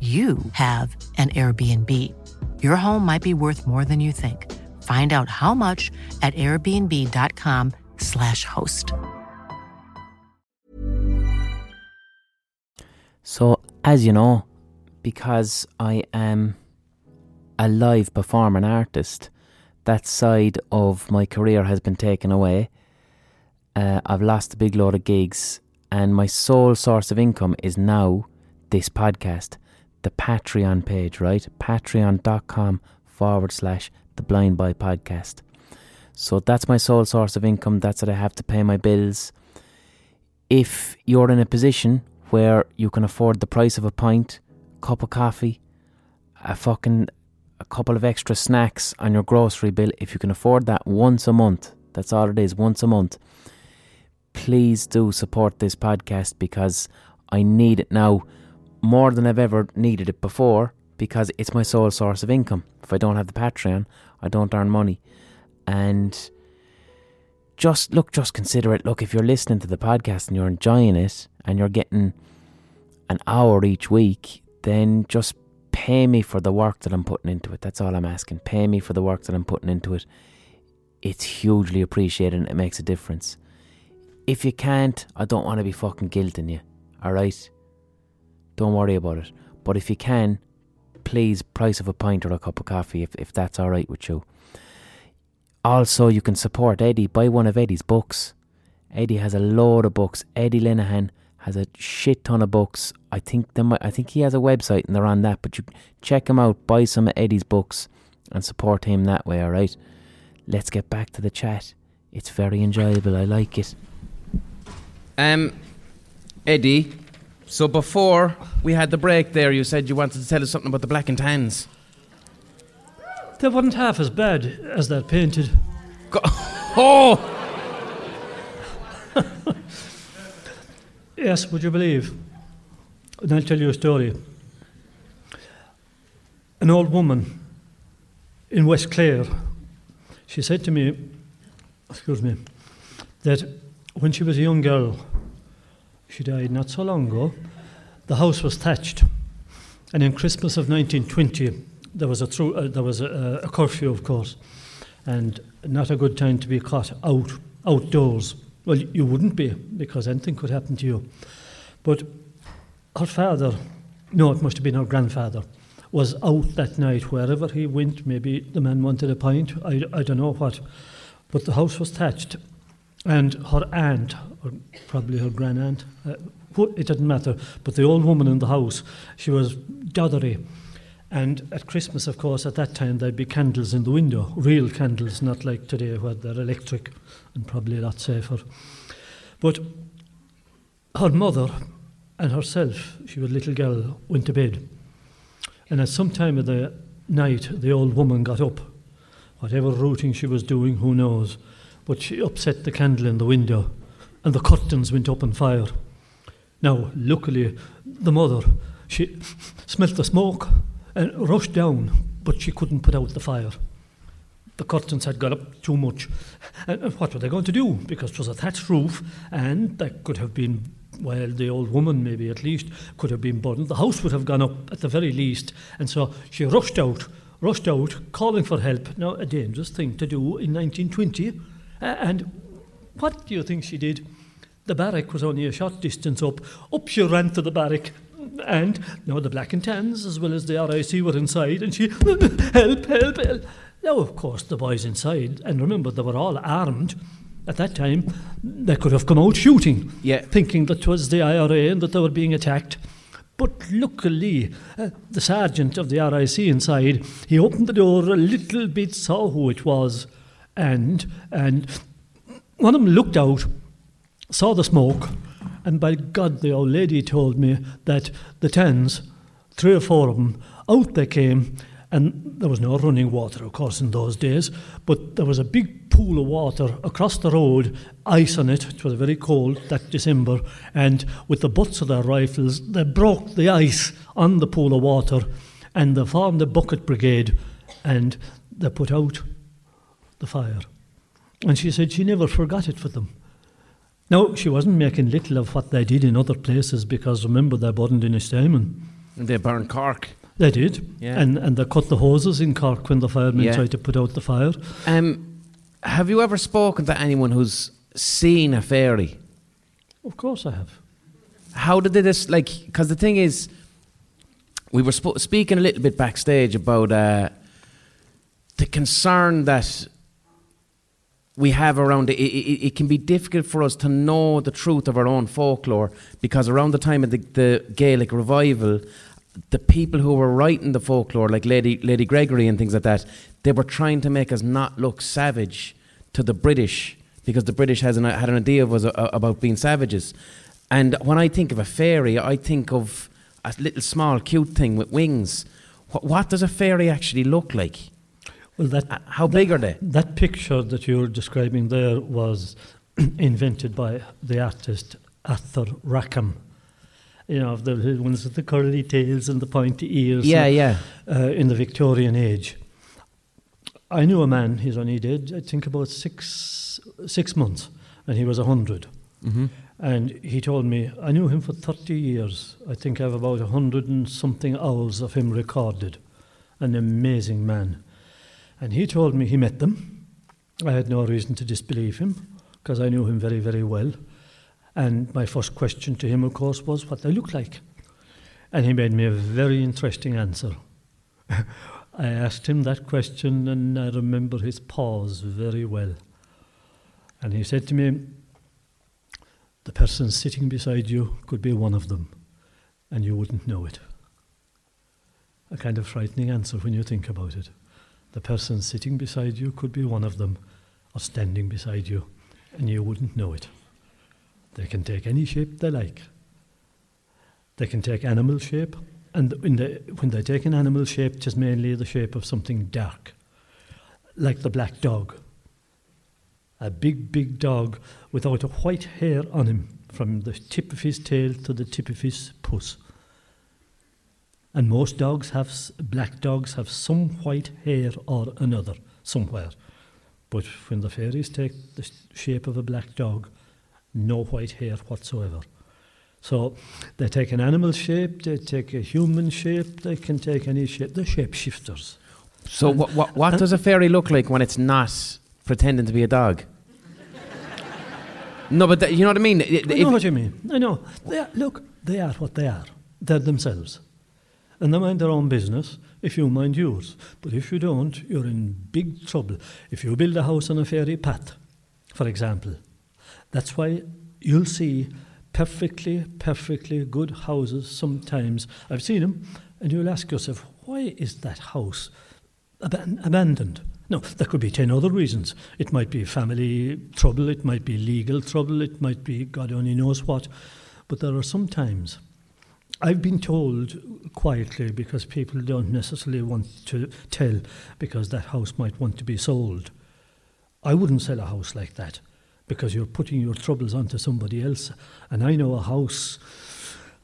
you have an Airbnb. Your home might be worth more than you think. Find out how much at airbnb.com/slash host. So, as you know, because I am a live performing artist, that side of my career has been taken away. Uh, I've lost a big load of gigs, and my sole source of income is now this podcast the Patreon page, right? Patreon.com forward slash the Blind Boy Podcast. So that's my sole source of income. That's what I have to pay my bills. If you're in a position where you can afford the price of a pint, cup of coffee, a fucking a couple of extra snacks on your grocery bill, if you can afford that once a month, that's all it is, once a month. Please do support this podcast because I need it now more than I've ever needed it before because it's my sole source of income. If I don't have the Patreon, I don't earn money. And just look, just consider it. Look, if you're listening to the podcast and you're enjoying it and you're getting an hour each week, then just pay me for the work that I'm putting into it. That's all I'm asking. Pay me for the work that I'm putting into it. It's hugely appreciated and it makes a difference. If you can't, I don't want to be fucking guilting you. Alright? Don't worry about it. But if you can, please price of a pint or a cup of coffee if, if that's alright with you. Also, you can support Eddie. Buy one of Eddie's books. Eddie has a load of books. Eddie Lenihan has a shit ton of books. I think them. I think he has a website and they're on that. But you check him out. Buy some of Eddie's books and support him that way. All right. Let's get back to the chat. It's very enjoyable. I like it. Um, Eddie. So before we had the break, there, you said you wanted to tell us something about the blackened hands. They weren't half as bad as that painted. Go- [LAUGHS] oh, [LAUGHS] Yes, would you believe? And I'll tell you a story. An old woman in West Clare, she said to me, excuse me, that when she was a young girl, she died not so long ago, the house was thatched. And in Christmas of 1920, there was a, uh, there was a, a curfew, of course, and not a good time to be caught out outdoors. Well, you wouldn't be because anything could happen to you. But her father, no, it must have been her grandfather, was out that night wherever he went. Maybe the man wanted a pint, I, I don't know what. But the house was thatched, and her aunt, or probably her grand aunt, uh, it didn't matter, but the old woman in the house, she was doddery. And at Christmas, of course, at that time, there'd be candles in the window, real candles, not like today where they're electric and probably a lot safer. But her mother and herself, she was a little girl, went to bed. And at some time of the night, the old woman got up. Whatever routing she was doing, who knows. But she upset the candle in the window, and the curtains went up in fire. Now, luckily, the mother, she [LAUGHS] smelt the smoke and rushed down, but she couldn't put out the fire. The curtains had got up too much. And what were they going to do? Because it was a thatched roof, and that could have been, well, the old woman maybe at least, could have been burned. The house would have gone up at the very least. And so she rushed out, rushed out, calling for help. Now, a dangerous thing to do in 1920. And what do you think she did? The barrack was only a short distance up. Up she ran to the barrack. And now the black and tans, as well as the RIC, were inside, and she, [LAUGHS] help, help, help. Now, of course, the boys inside, and remember, they were all armed. At that time, they could have come out shooting, Yeah. thinking that 'twas the IRA and that they were being attacked. But luckily, uh, the sergeant of the RIC inside, he opened the door a little bit, saw who it was, and and one of them looked out, saw the smoke, and by God, the old lady told me that the tens, three or four of them, out they came, and there was no running water, of course, in those days, but there was a big pool of water across the road, ice on it. It was very cold that December, and with the butts of their rifles, they broke the ice on the pool of water, and they formed a bucket brigade, and they put out the fire. And she said she never forgot it for them. Now, she wasn't making little of what they did in other places because remember they burned in Ennistymon. and they burned Cork. They did. Yeah. And and they cut the hoses in Cork when the firemen Yeah. tried to put out the fire. Um, have you ever spoken to anyone who's seen a fairy? Of course I have. How did they this like? Because the thing is, we were spo- speaking a little bit backstage about uh, the concern that we have around it. It, it. can be difficult for us to know the truth of our own folklore because around the time of the, the Gaelic revival, the people who were writing the folklore, like Lady Lady Gregory and things like that, they were trying to make us not look savage to the British because the British has an, had an idea of us uh, about being savages. And when I think of a fairy, I think of a little small cute thing with wings. What, what does a fairy actually look like? Well, that Uh, How big are they? that picture that you're describing there was [CLEARS THROAT] invented by the artist Arthur Rackham. You know, of the ones with the curly tails and the pointy ears. Yeah, and- yeah. uh, in the Victorian age. I knew a man, he's only dead, I think about six, six months, and he was a 100. Mm-hmm. And he told me, I knew him for 30 years. I think I have about a hundred and something hours of him recorded. An amazing man. And he told me he met them. I had no reason to disbelieve him because I knew him very, very well. And my first question to him, of course, was what they look like. And he made me a very interesting answer. [LAUGHS] I asked him that question, and I remember his pause very well. And he said to me, The person sitting beside you could be one of them, and you wouldn't know it. A kind of frightening answer when you think about it. The person sitting beside you could be one of them, or standing beside you, and you wouldn't know it. They can take any shape they like. They can take animal shape, and when they, when they take an animal shape, it is mainly the shape of something dark, like the black dog. A big, big dog without a white hair on him from the tip of his tail to the tip of his puss. And most dogs have, black dogs have some white hair or another somewhere. But when the fairies take the shape of a black dog, no white hair whatsoever. So they take an animal shape, they take a human shape, they can take any shape. They're shapeshifters. So what, what, what does a fairy look like when it's not pretending to be a dog? [LAUGHS] no, but th- you know what I mean? I- I if- know what you mean. I know. They are, look, they are what they are. They're themselves. And they mind their own business if you mind yours. But if you don't, you're in big trouble. If you build a house on a fairy path, for example, that's why you'll see perfectly, perfectly good houses sometimes. I've seen them, and you'll ask yourself, why is that house aban- abandoned? No, there could be 10 other reasons. It might be family trouble, it might be legal trouble, it might be God only knows what. But there are some times, I've been told quietly because people don't necessarily want to tell because that house might want to be sold. I wouldn't sell a house like that because you're putting your troubles onto somebody else. And I know a house,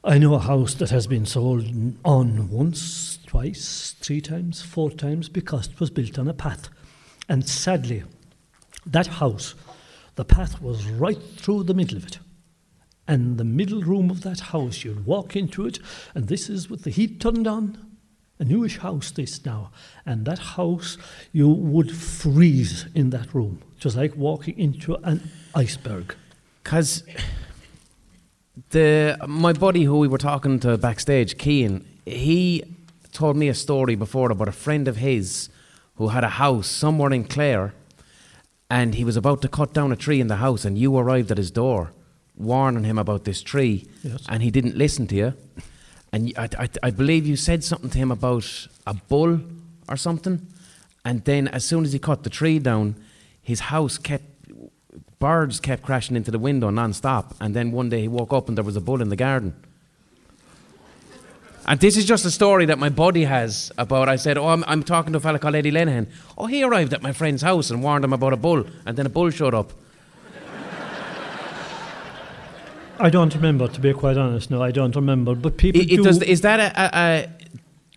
I know a house that has been sold on once, twice, three times, four times because it was built on a path. And sadly, that house, the path was right through the middle of it. And the middle room of that house, you'd walk into it, and this is with the heat turned on. A newish house, this now. And that house, you would freeze in that room. Was like walking into an iceberg. Because the my buddy who we were talking to backstage, Kean, he told me a story before about a friend of his who had a house somewhere in Clare, and he was about to cut down a tree in the house, and you arrived at his door, warning him about this tree, Yes. and he didn't listen to you. And I, I believe you said something to him about a bull or something, and then as soon as he cut the tree down, his house kept birds kept crashing into the window non-stop and then one day he woke up and there was a bull in the garden and this is just a story that my buddy has about I said oh I'm, I'm talking to a fella called Eddie Lenihan oh he arrived at my friend's house and warned him about a bull and then a bull showed up I don't remember, to be quite honest. No, I don't remember. But people I- it do. does, is that a, a, a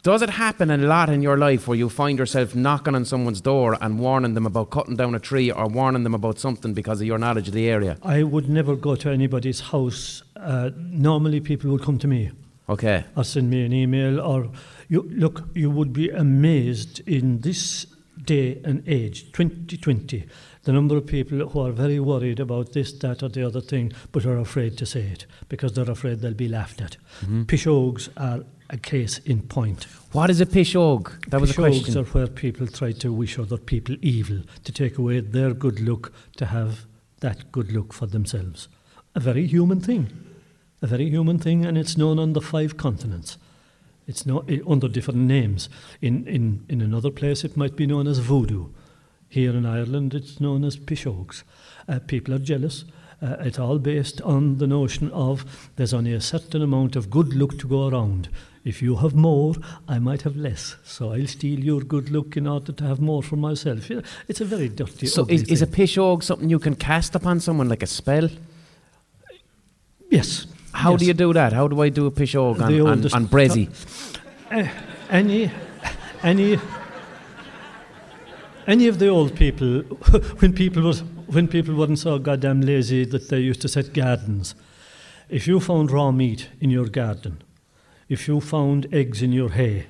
does it happen a lot in your life where you find yourself knocking on someone's door and warning them about cutting down a tree or warning them about something because of your knowledge of the area I would never go to anybody's house. Uh, normally, people would come to me. okay or send me an email or you look you would be amazed in this day and age 2020 the number of people who are very worried about this that or the other thing but are afraid to say it because they're afraid they'll be laughed at. Mm-hmm. Pishogues are a case in point. What is a pishog that was a question. are where people try to wish other people evil to take away their good look to have that good look for themselves. A very human thing. A very human thing, and it's known on the five continents. It's not i under different names. In, in, in another place, it might be known as voodoo. Here in Ireland, it's known as pishogues. Uh, people are jealous. Uh, it's all based on the notion of there's only a certain amount of good luck to go around. If you have more, I might have less. So I'll steal your good luck in order to have more for myself. It's a very dirty. So is, is a pishog something you can cast upon someone like a spell? yes? How yes. do you do that? How do I do a pishog on, on, on Brezzy? any any any of the old people, [LAUGHS] when people was when people weren't so goddamn lazy that they used to set gardens, if you found raw meat in your garden, if you found eggs in your hay,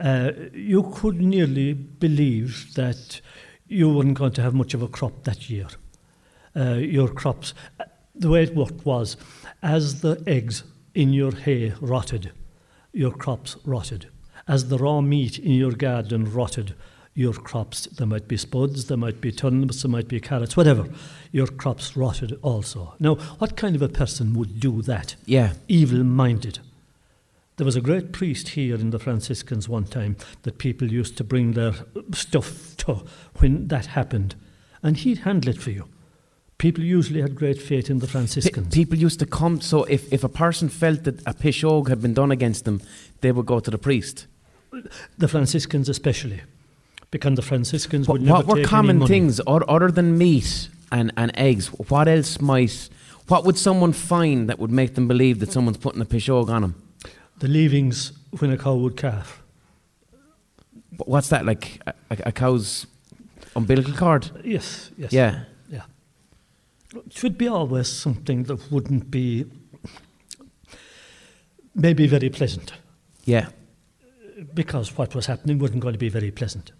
uh, you could nearly believe that you weren't going to have much of a crop that year. Uh, your crops, the way it worked was, as the eggs in your hay rotted, your crops rotted. As the raw meat in your garden rotted, your crops, there might be spuds, there might be turnips, there might be carrots, whatever, your crops rotted also. Now, what kind of a person would do that? Yeah. Evil minded. There was a great priest here in the Franciscans one time that people used to bring their stuff to when that happened, and he'd handle it for you. People usually had great faith in the Franciscans. people used to come. So if, if a person felt that a pishog had been done against them, they would go to the priest. the Franciscans especially, because the Franciscans What, would never what were common things o- other than meat and, and eggs? What else might? What would someone find that would make them believe that someone's putting a pishog on them? The leavings when a cow would calf. Wh- What's that like? A, a, a cow's umbilical cord? Yes, yes. Yeah. Yeah. It should be always something that wouldn't be maybe very pleasant, Yeah. because what was happening wasn't going to be very pleasant.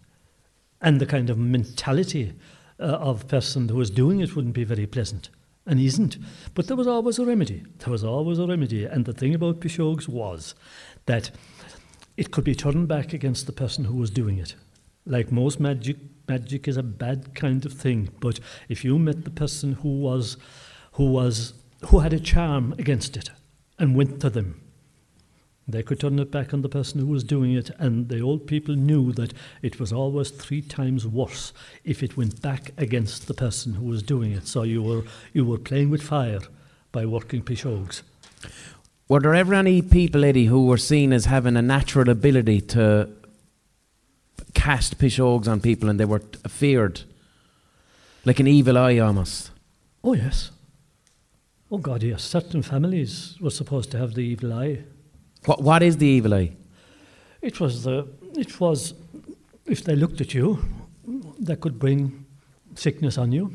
And the kind of mentality uh, of person who was doing it wouldn't be very pleasant. And isn't. But there was always a remedy. There was always a remedy. And the thing about Pishogs was that it could be turned back against the person who was doing it. Like most magic, magic is a bad kind of thing. But if you met the person who was, who was, who had a charm against it, and went to them, they could turn it back on the person who was doing it. And the old people knew that it was always three times worse if it went back against the person who was doing it. So you were you were playing with fire by working Pishogs. Were there ever any people, Eddie, who were seen as having a natural ability to cast pishogs on people and they were feared? Like an evil eye almost. Oh yes. Oh God, yes. Certain families were supposed to have the evil eye. What, what is the evil eye? It was the it was if they looked at you, that could bring sickness on you.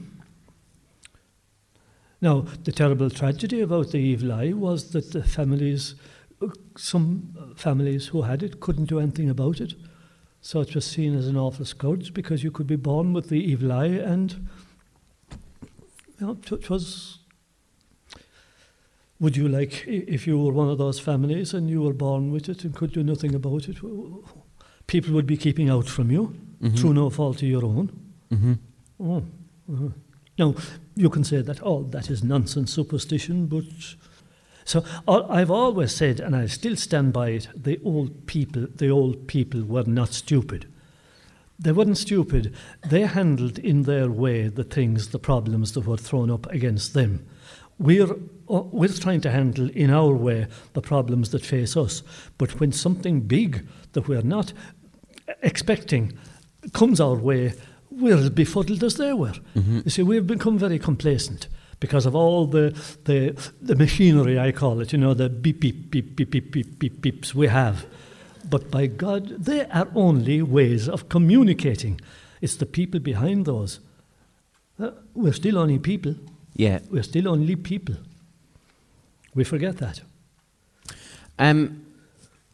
Now, the terrible tragedy about the evil eye was that the families, some families who had it couldn't do anything about it. So it was seen as an awful scourge because you could be born with the evil eye and you know, it was would you like, if you were one of those families and you were born with it and could do nothing about it, people would be keeping out from you through no fault of your own. Mm-hmm. Oh. uh-huh. Now, you can say that, oh, that is nonsense superstition, but. So uh, I've always said, and I still stand by it, the old people, the old people were not stupid. They weren't stupid. They handled in their way the things, the problems that were thrown up against them. We're, uh, we're trying to handle in our way the problems that face us. But when something big that we're not expecting comes our way, we're as befuddled as they were. You see, we've become very complacent because of all the, the, the machinery, I call it, you know, the beep, beep, beep, beep, beep, beep, beep, beeps we have. But by God, they are only ways of communicating. It's the people behind those. Uh, we're still only people. Yeah. We're still only people. We forget that. Um,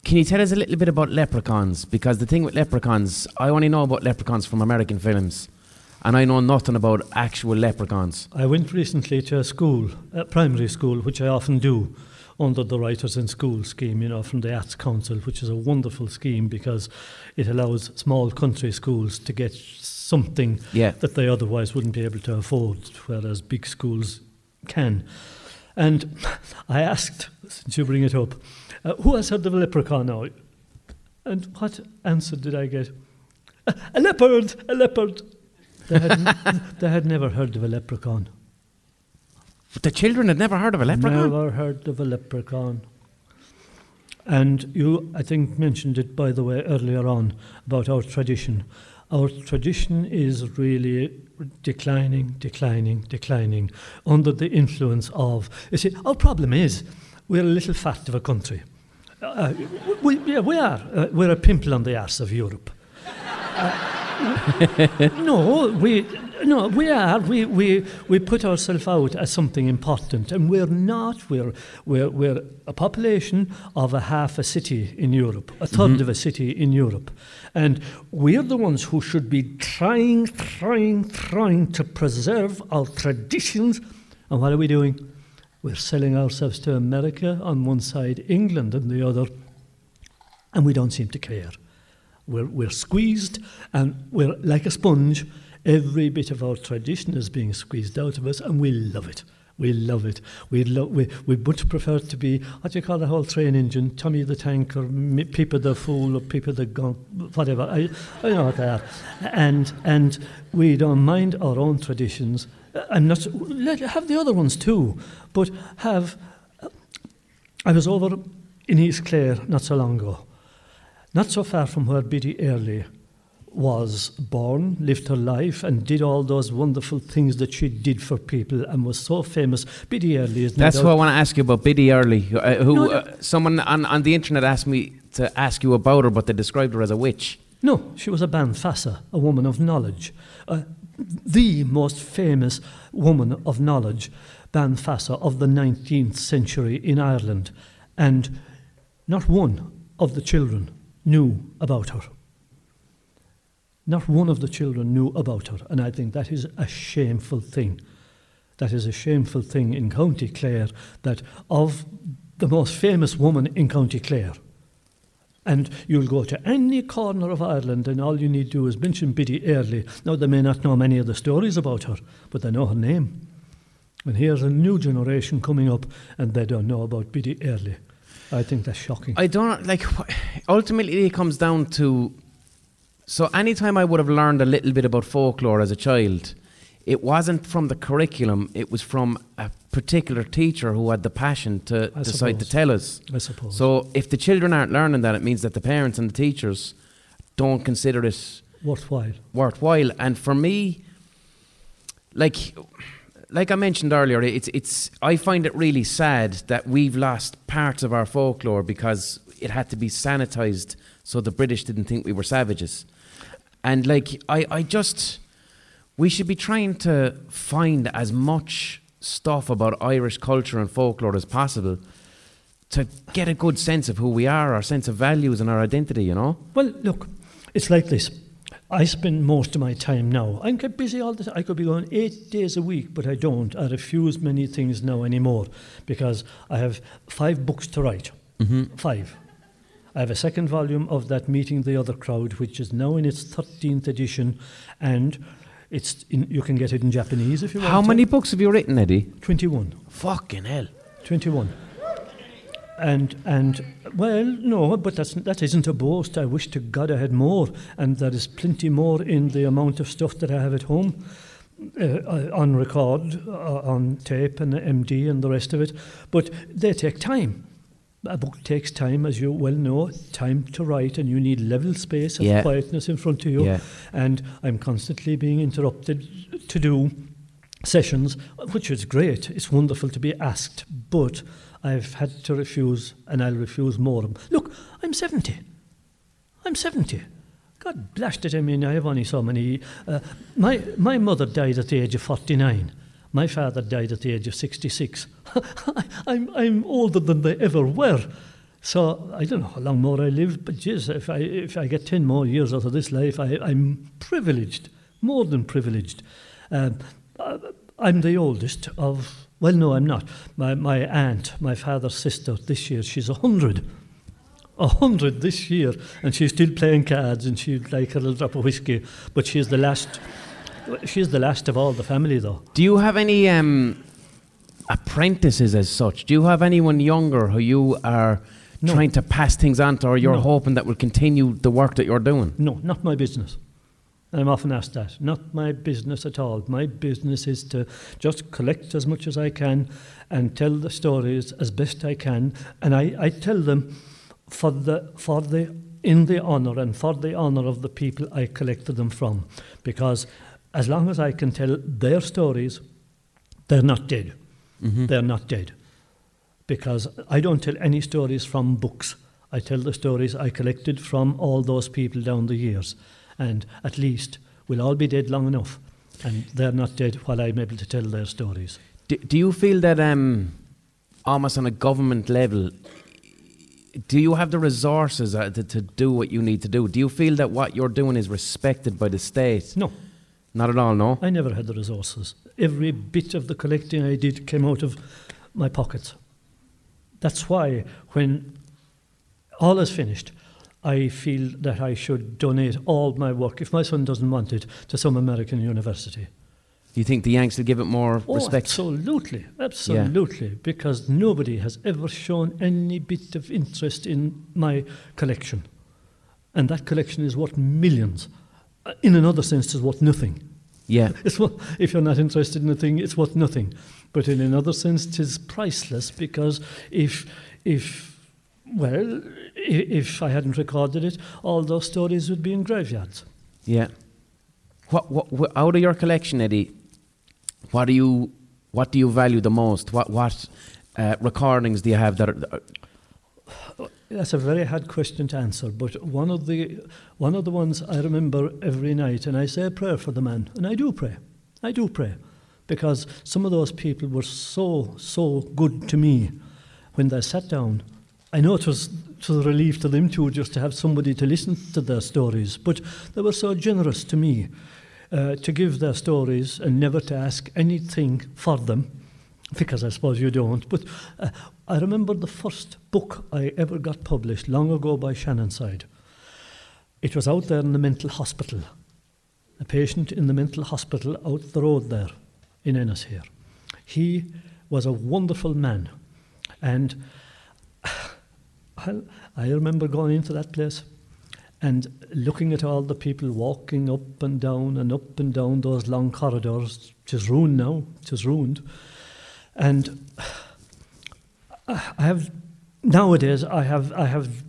can you tell us a little bit about leprechauns? Because the thing with leprechauns, I only know about leprechauns from American films, and I know nothing about actual leprechauns. I went recently to a school, a primary school, which I often do under the Writers in School scheme, you know, from the Arts Council, which is a wonderful scheme because it allows small country schools to get something Yeah. that they otherwise wouldn't be able to afford, whereas big schools can. And [LAUGHS] I asked, since you bring it up, uh, who has heard of a leprechaun now? And what answer did I get? A, [LAUGHS] a leopard, a leopard. They had, n- [LAUGHS] they had never heard of a leprechaun. But the children had never heard of a leprechaun. Never heard of a leprechaun. And you, I think, mentioned it, by the way, earlier on about our tradition. Our tradition is really declining, declining, declining under the influence of. You see, our problem is we're a little fat of a country. Uh, we, yeah, we are. Uh, we're a pimple on the arse of Europe. Uh, no, we no, we are. We, we, we put ourselves out as something important, and we're not. We're, we're, we're a population of a half a city in Europe, a 3rd mm-hmm. of a city in Europe. And we're the ones who should be trying, trying, trying to preserve our traditions. And what are we doing? We're selling ourselves to America on one side, England on the other, and we don't seem to care. We're, we're squeezed and we're like a sponge. Every bit of our tradition is being squeezed out of us, and we love it. We love it. We lo- we we much prefer to be what do you call the whole train engine, Tommy the Tank, or M- Pippa the Fool, or Pippa the Gun, whatever. I, I know what they are, and and we don't mind our own traditions. Uh, I'm not let have the other ones too, but have. I was over in East Clare not so long ago, not so far from where Biddy Early was born, lived her life, and did all those wonderful things that she did for people and was so famous. Biddy Early is That's doubt- what I want to ask you about Biddy Early, uh, who No, no. uh, someone on, on the internet asked me to ask you about her, but they described her as a witch. No, she was a bean feasa, a woman of knowledge. Uh, the most famous woman of knowledge, bean feasa, of the 19th century in Ireland. And not one of the children knew about her. Not one of the children knew about her. And I think that is a shameful thing. That is a shameful thing in County Clare that of the most famous woman in County Clare, and you'll go to any corner of Ireland, and all you need to do is mention Biddy Early. Now, they may not know many of the stories about her, but they know her name. And here's a new generation coming up, and they don't know about Biddy Early. I think that's shocking. I don't like. Ultimately, it comes down to. So, anytime I would have learned a little bit about folklore as a child, it wasn't from the curriculum. It was from a particular teacher who had the passion to I decide to tell us. I suppose. So, if the children aren't learning that, it means that the parents and the teachers don't consider it Worthwhile. worthwhile. And for me, like like I mentioned earlier, it's it's I find it really sad that we've lost parts of our folklore because it had to be sanitized so the British didn't think we were savages. And like I, I just we should be trying to find as much stuff about Irish culture and folklore as possible to get a good sense of who we are, our sense of values and our identity, you know? Well, look, it's like this. I spend most of my time now. I'm kept busy all the time. I could be going eight days a week, but I don't. I refuse many things now anymore because I have five books to write. Mm-hmm. Five. I have a second volume of that Meeting the Other Crowd, which is now in its 13th edition, and it's in, you can get it in Japanese if you want. How to. many books have you written, Eddie? 21. Fucking hell. 21. And and well, no, but that's that isn't a boast. I wish to God I had more, and there is plenty more in the amount of stuff that I have at home, uh, uh, on record, uh, on tape, and MD, and the rest of it. But they take time. A book takes time, as you well know, time to write, and you need level space of Yeah. quietness in front of you. Yeah. And I'm constantly being interrupted to do sessions, which is great. It's wonderful to be asked, but I've had to refuse, and I'll refuse more. Look, I'm 70. I'm 70. God blast it, I mean, I have only so many. Uh, my, my mother died at the age of 49. My father died at the age of 66. [LAUGHS] I'm, I'm older than they ever were. So I don't know how long more I live, but jeez, if I, if I get 10 more years out of this life, I, I'm privileged, more than privileged. Um, uh, I'm the oldest of, well, no, I'm not. My, my aunt, my father's sister, this year, she's a 100. A hundred this year, and she's still playing cards, and she'd like a little drop of whiskey. But she's the last. She's the last of all the family, though. Do you have any um, apprentices as such? Do you have anyone younger who you are No. trying to pass things on to, or you're No. hoping that will continue the work that you're doing? No, not my business. I'm often asked that. Not my business at all. My business is to just collect as much as I can and tell the stories as best I can. And I, I tell them for the for the in the honour and for the honour of the people I collected them from. Because as long as I can tell their stories, they're not dead. Mm-hmm. They're not dead. Because I don't tell any stories from books. I tell the stories I collected from all those people down the years. And at least we'll all be dead long enough, and they're not dead while I'm able to tell their stories. Do, do you feel that um, almost on a government level, do you have the resources uh, to, to do what you need to do? Do you feel that what you're doing is respected by the state? No, Not at all, no? I never had the resources. Every bit of the collecting I did came out of my pockets. That's why, when all is finished, I feel that I should donate all my work, if my son doesn't want it, to some American university. Do you think the Yanks will give it more Oh, respect? absolutely, absolutely, because nobody has ever shown any bit of interest in my collection. And that collection is worth millions. Uh, In another sense, it's worth nothing. Yeah. [LAUGHS] It's what, if you're not interested in a thing, it's worth nothing. But in another sense, it is priceless because if, if, well, if I hadn't recorded it, all those stories would be in graveyards. Yeah. What, what, what, out of your collection, Eddie, what do you, what do you value the most? What, what uh, recordings do you have that are, That's a very hard question to answer, but one of the one of the ones I remember every night, and I say a prayer for the man, and I do pray, I do pray, because some of those people were so so good to me when they sat down. I know it was was a relief to them too, just to have somebody to listen to their stories, but they were so generous to me uh, to give their stories and never to ask anything for them because I suppose you don't. But uh, I remember the first book I ever got published long ago by Shannonside. It was out there in the mental hospital, a patient in the mental hospital out the road there in Ennis here. He was a wonderful man, and well, I remember going into that place and looking at all the people walking up and down and up and down those long corridors. Is ruined now, is ruined. And I have nowadays I have I have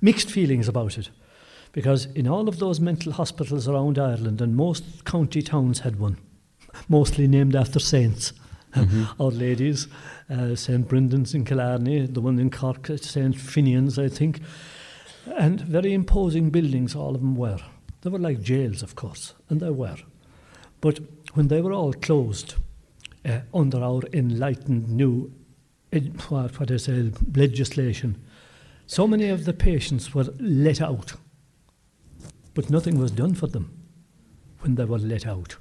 mixed feelings about it because in all of those mental hospitals around Ireland and most county towns had one, mostly named after saints. [LAUGHS] Our ladies, uh, St Brendan's in Killarney, the one in Cork, St Finian's, I think, and very imposing buildings. All of them were. They were like jails, of course, and they were. But when they were all closed, uh, under our enlightened new what, what I say, legislation, so many of the patients were let out, but nothing was done for them when they were let out.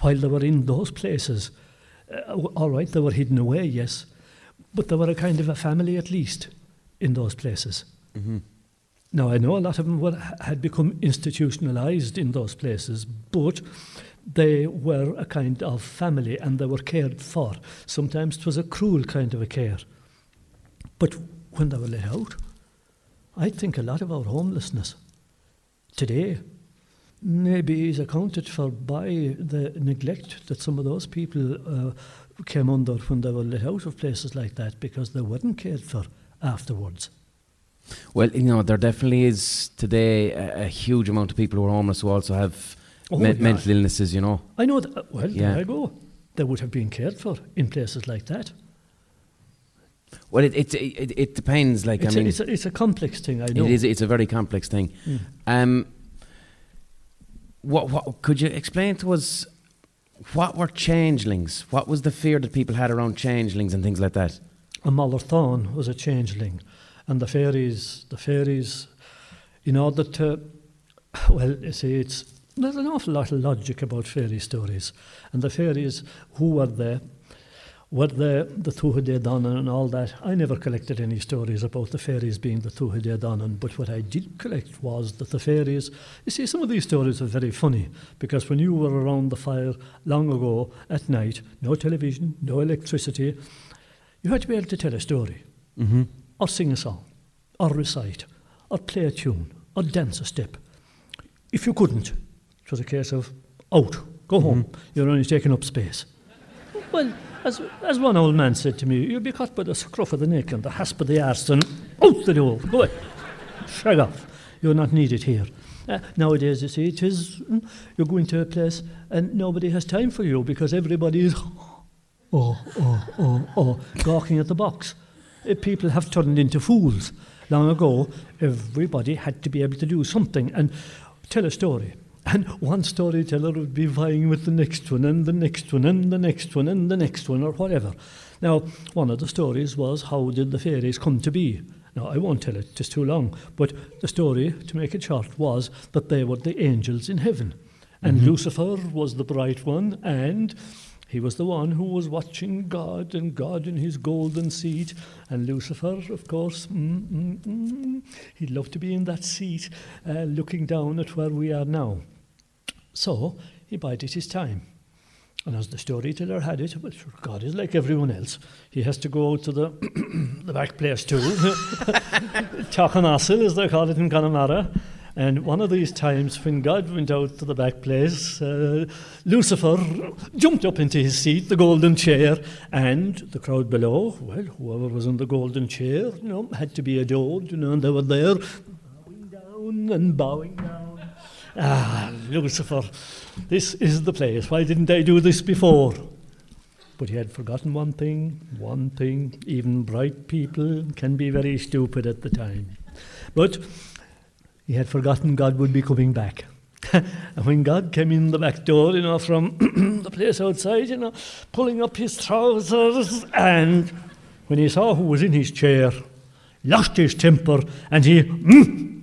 While they were in those places, uh, all right, they were hidden away, yes, but they were a kind of a family at least in those places. Now, I know a lot of them were, had become institutionalized in those places, but they were a kind of family and they were cared for. Sometimes it was a cruel kind of a care. But when they were let out, I think a lot of our homelessness today maybe is accounted for by the neglect that some of those people uh, came under when they were let out of places like that because they weren't cared for afterwards. Well, you know, there definitely is today a, a huge amount of people who are homeless who also have Oh, me- yeah. mental illnesses, you know. I know that, well, Yeah. there I go. They would have been cared for in places like that. Well, it, it, it, it depends. Like, It's, I mean, a, it's, a, it's a complex thing, I know. it is, it's a very complex thing. Um, what, what, could you explain to us what were changelings? What was the fear that people had around changelings and things like that? A malartán was a changeling, and the fairies, the fairies, in order to, well, you see, it's there's an awful lot of logic about fairy stories, and the fairies who were there, were there the Tuatha Danann and all that. I never collected any stories about the fairies being the Tuatha Danann, but what I did collect was that the fairies. You see, some of these stories are very funny because when you were around the fire long ago at night, no television, no electricity, you had to be able to tell a story, mm-hmm. or sing a song, or recite, or play a tune, or dance a step. If you couldn't, it was a case of out, go home, mm-hmm. you're only taking up space. Well, as, as one old man said to me, you'll be caught by the scruff of the neck and the hasp of the arse and out the door, go away, shag off, you're not needed here. Uh, nowadays, you see, it is, mm, you go into a place and nobody has time for you because everybody is [LAUGHS] oh, oh, oh, oh, gawking at the box. Uh, People have turned into fools. Long ago, everybody had to be able to do something. And tell a story. And one storyteller would be vying with the next one, and the next one, and the next one, and the next one, or whatever. Now, one of the stories was how did the fairies come to be? Now, I won't tell it, it's too long. But the story, to make it short, was that they were the angels in heaven. And mm-hmm. Lucifer was the bright one, and he was the one who was watching God and God in his golden seat. And Lucifer, of course, mm, mm, mm, he'd love to be in that seat uh, looking down at where we are now. So he bided his time. And as the storyteller had it, well, God is like everyone else. He has to go out to the, [COUGHS] the back place too. [LAUGHS] Tachanasil, as they call it in Connemara. And one of these times when God went out to the back place, uh, Lucifer jumped up into his seat, the golden chair, and the crowd below, well, whoever was in the golden chair, you know, had to be adored, you know, and they were there bowing down and bowing down. Ah, Lucifer, this is the place. Why didn't I do this before? But he had forgotten one thing, one thing. Even bright people can be very stupid at the time. But he had forgotten God would be coming back. [LAUGHS] and when God came in the back door, you know, from [CLEARS THROAT] the place outside, you know, pulling up his trousers, and when he saw who was in his chair, lost his temper, and he mm,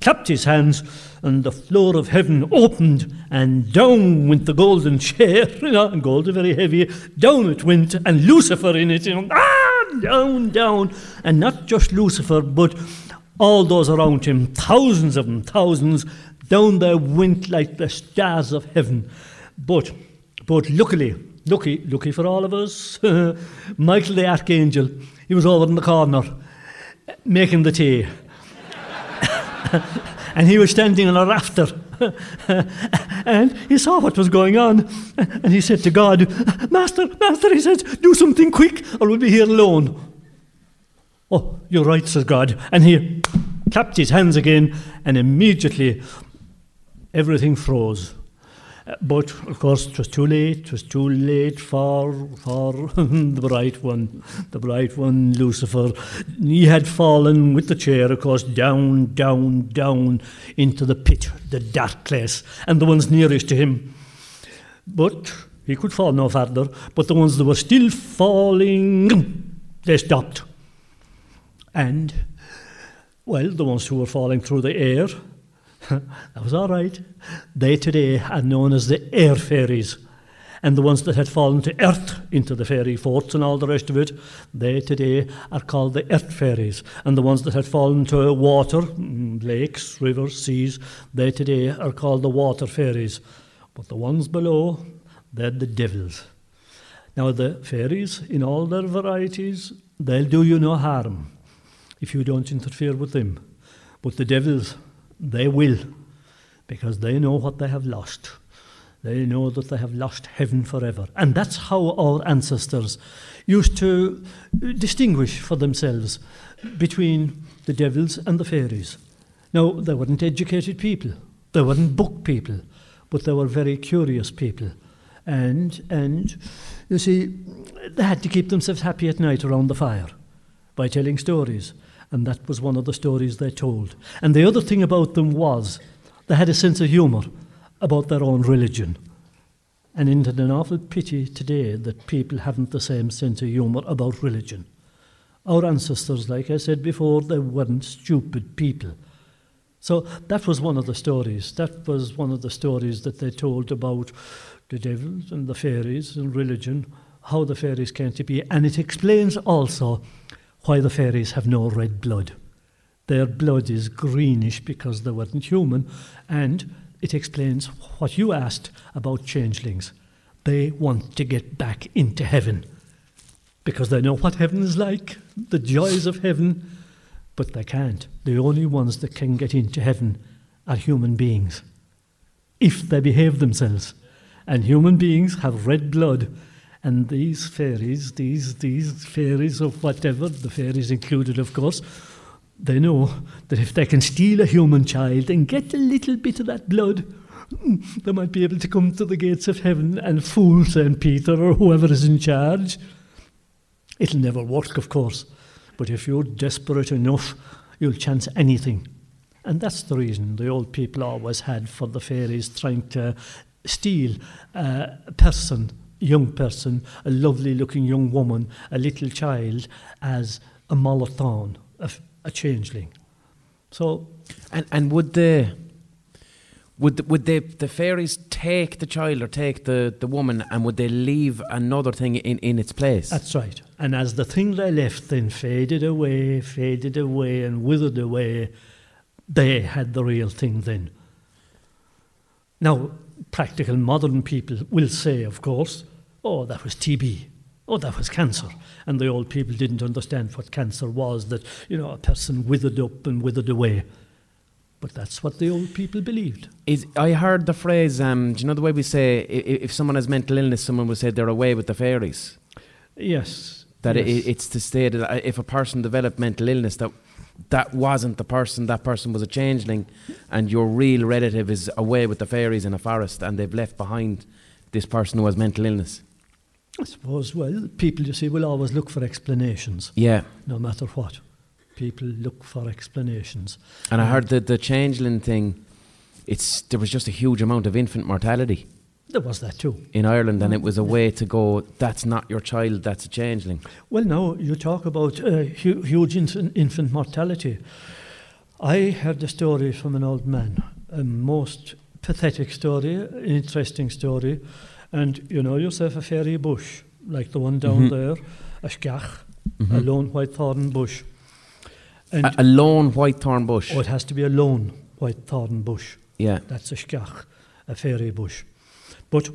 clapped his hands, and the floor of heaven opened, and down went the golden chair, you know, and very heavy, down it went, and Lucifer in it, you know, ah, down, down, and not just Lucifer, but all those around him, thousands of them, thousands, down there went like the stars of heaven. But, but luckily, lucky, lucky for all of us, [LAUGHS] Michael the Archangel, he was over in the corner making the tea. [LAUGHS] and he was standing on a rafter. [LAUGHS] and he saw what was going on. And he said to God, Master, Master, he says, do something quick or we'll be here alone. Oh, you're right, says God. And he clapped his hands again, and immediately everything froze. Uh, but of course, it was too late. It was too late for for [LAUGHS] the bright one, the bright one, Lucifer. He had fallen with the chair, of course, down, down, down into the pit, the dark place, and the ones nearest to him. But he could fall no further. But the ones that were still falling, [CLEARS THROAT] they stopped. And, well, the ones who were falling through the air, [LAUGHS] that was all right. They today are known as the air fairies. And the ones that had fallen to earth into the fairy forts and all the rest of it, they today are called the earth fairies. And the ones that had fallen to water, mm, lakes, rivers, seas, they today are called the water fairies. But the ones below, they're the devils. Now, the fairies, in all their varieties, they'll do you no harm if you don't interfere with them. But the devils, they will, because they know what they have lost. They know that they have lost heaven forever. And that's how our ancestors used to distinguish for themselves between the devils and the fairies. Now, they weren't educated people, they weren't book people, but they were very curious people. And, and you see, they had to keep themselves happy at night around the fire by telling stories. And that was one of the stories they told. And the other thing about them was they had a sense of humour about their own religion. And into an awful pity today that people haven't the same sense of humour about religion. Our ancestors, like I said before, they weren't stupid people. So that was one of the stories. That was one of the stories that they told about the devils and the fairies and religion, how the fairies came to be. And it explains also why the fairies have no red blood. Their blood is greenish because they weren't human, and it explains what you asked about changelings. They want to get back into heaven because they know what heaven is like, the joys of heaven, but they can't. The only ones that can get into heaven are human beings if they behave themselves. And human beings have red blood and these fairies, these, these fairies of whatever, the fairies included, of course, they know that if they can steal a human child and get a little bit of that blood, [LAUGHS] they might be able to come to the gates of heaven and fool St. Peter or whoever is in charge. It'll never work, of course, but if you're desperate enough, you'll chance anything. And that's the reason the old people always had for the fairies trying to steal a person, young person, a lovely looking young woman, a little child, as a malartán, a changeling. So, And and would the would the, would the the fairies take the child or take the, the woman and would they leave another thing in, in its place? that's right. And as the thing they left then faded away, faded away, and withered away, they had the real thing then. Now, practical modern people will say, of course, oh, that was TB. Oh, that was cancer. And the old people didn't understand what cancer was, that, you know, a person withered up and withered away. But that's what the old people believed. Is I heard the phrase? Um, do you know the way we say i- i- if someone has mental illness, someone would say they're away with the fairies. Yes. That yes. it, it's to say that uh, if a person developed mental illness, that that wasn't the person. That person was a changeling, and your real relative is away with the fairies in a forest, and they've left behind this person who has mental illness. I suppose, well, people, you see, will always look for explanations, Yeah, no matter what. People look for explanations. and I heard that the changeling thing. It's there was just a huge amount of infant mortality There was that too. in Ireland, and it was a way to go. That's not your child. That's a changeling. Well, now you talk about uh, hu- huge infant, infant mortality. I heard a story from an old man, a most pathetic story, an interesting story. And you know yourself a fairy bush, like the one down Mhm. there, a sceach, a Mhm. lone white thorn bush. And A, a lone white thorn bush. oh, it has to be a lone white thorn bush. Yeah. That's a sceach, a fairy bush. But,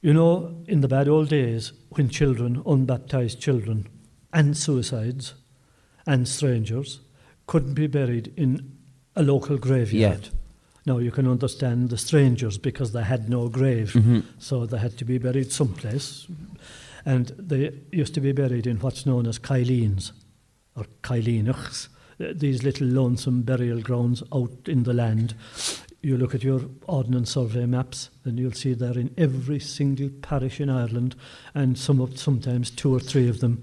you know, in the bad old days, when children, unbaptized children, and suicides, and strangers, couldn't be buried in a local graveyard. Now, you can understand the strangers because they had no grave, Mhm. so they had to be buried someplace. And they used to be buried in what's known as Kylines, or Kyleenachs, these little lonesome burial grounds out in the land. You look at your Ordnance Survey maps, and you'll see there in every single parish in Ireland, and some of, sometimes two or three of them.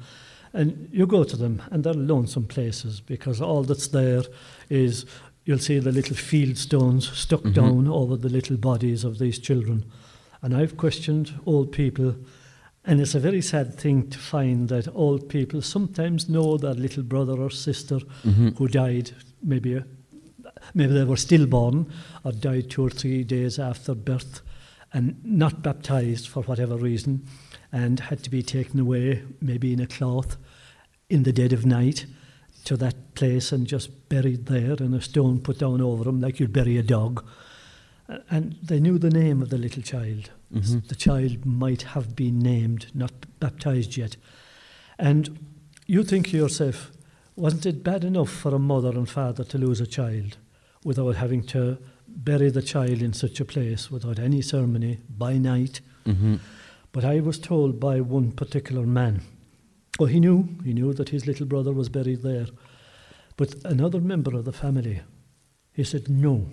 And you go to them, and they're lonesome places because all that's there is you'll see the little field stones stuck Mhm. down over the little bodies of these children. And I've questioned old people, and it's a very sad thing to find that old people sometimes know their little brother or sister Mhm. who died maybe a, maybe they were stillborn or died two or three days after birth and not baptized for whatever reason and had to be taken away maybe in a cloth in the dead of night to that place and just buried there and a stone put down over them like you'd bury a dog and they knew the name of the little child Mhm. the child might have been named not baptized yet and you think to yourself wasn't it bad enough for a mother and father to lose a child without having to bury the child in such a place without any ceremony by night? Mhm. But I was told by one particular man, well, he knew, he knew that his little brother was buried there. But another member of the family, he said, no.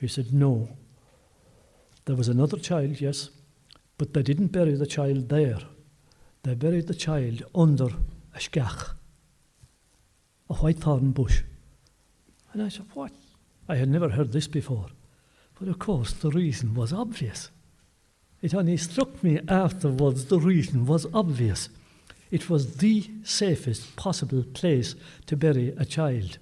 He said, no. There was another child, yes, but they didn't bury the child there. They buried the child under a sceach, a white thorn bush. And I said, What? I had never heard this before. But of course, the reason was obvious. It only struck me afterwards the reason was obvious. It was the safest possible place to bury a child.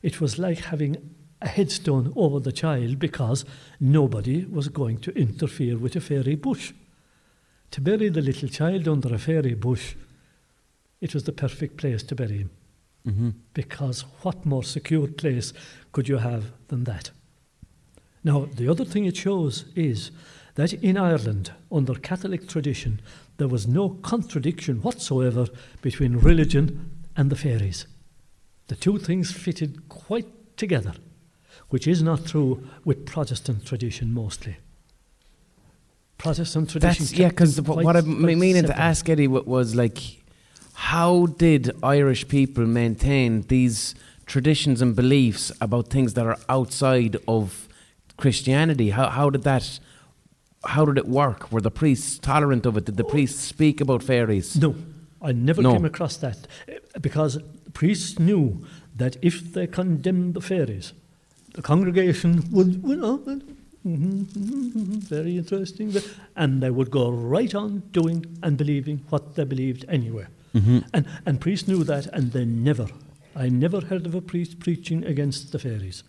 It was like having a headstone over the child because nobody was going to interfere with a fairy bush. To bury the little child under a fairy bush, it was the perfect place to bury him Mhm. because what more secure place could you have than that? Now, the other thing it shows is that in Ireland, under Catholic tradition, there was no contradiction whatsoever between religion and the fairies. The two things fitted quite together, which is not true with Protestant tradition mostly. Protestant tradition. That's yeah, because what I'm meaning to ask Eddie wa- was like, how did Irish people maintain these traditions and beliefs about things that are outside of Christianity? How how did that? How did it work? Were the priests tolerant of it? Did the priests speak about fairies? No, I never No. came across that eh, because priests knew that if they condemned the fairies, the congregation would, you know, [LAUGHS] very interesting, and they would go right on doing and believing what they believed anyway. Mm-hmm. And, and priests knew that, and they never, I never heard of a priest preaching against the fairies.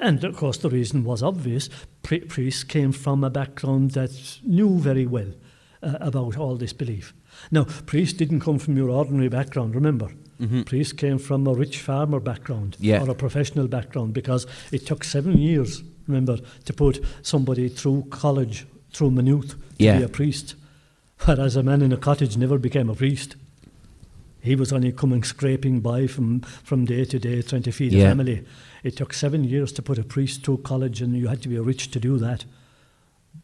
And of course, the reason was obvious. Pri- priests came from a background that knew very well uh, about all this belief. Now, priests didn't come from your ordinary background, remember. Mm-hmm. Priests came from a rich farmer background Yeah. or a professional background because it took seven years, remember, to put somebody through college, through Maynooth, to Yeah. be a priest. Whereas a man in a cottage never became a priest. He was only coming scraping by from, from day to day trying to feed a Yeah. family. It took seven years to put a priest through college, and you had to be rich to do that.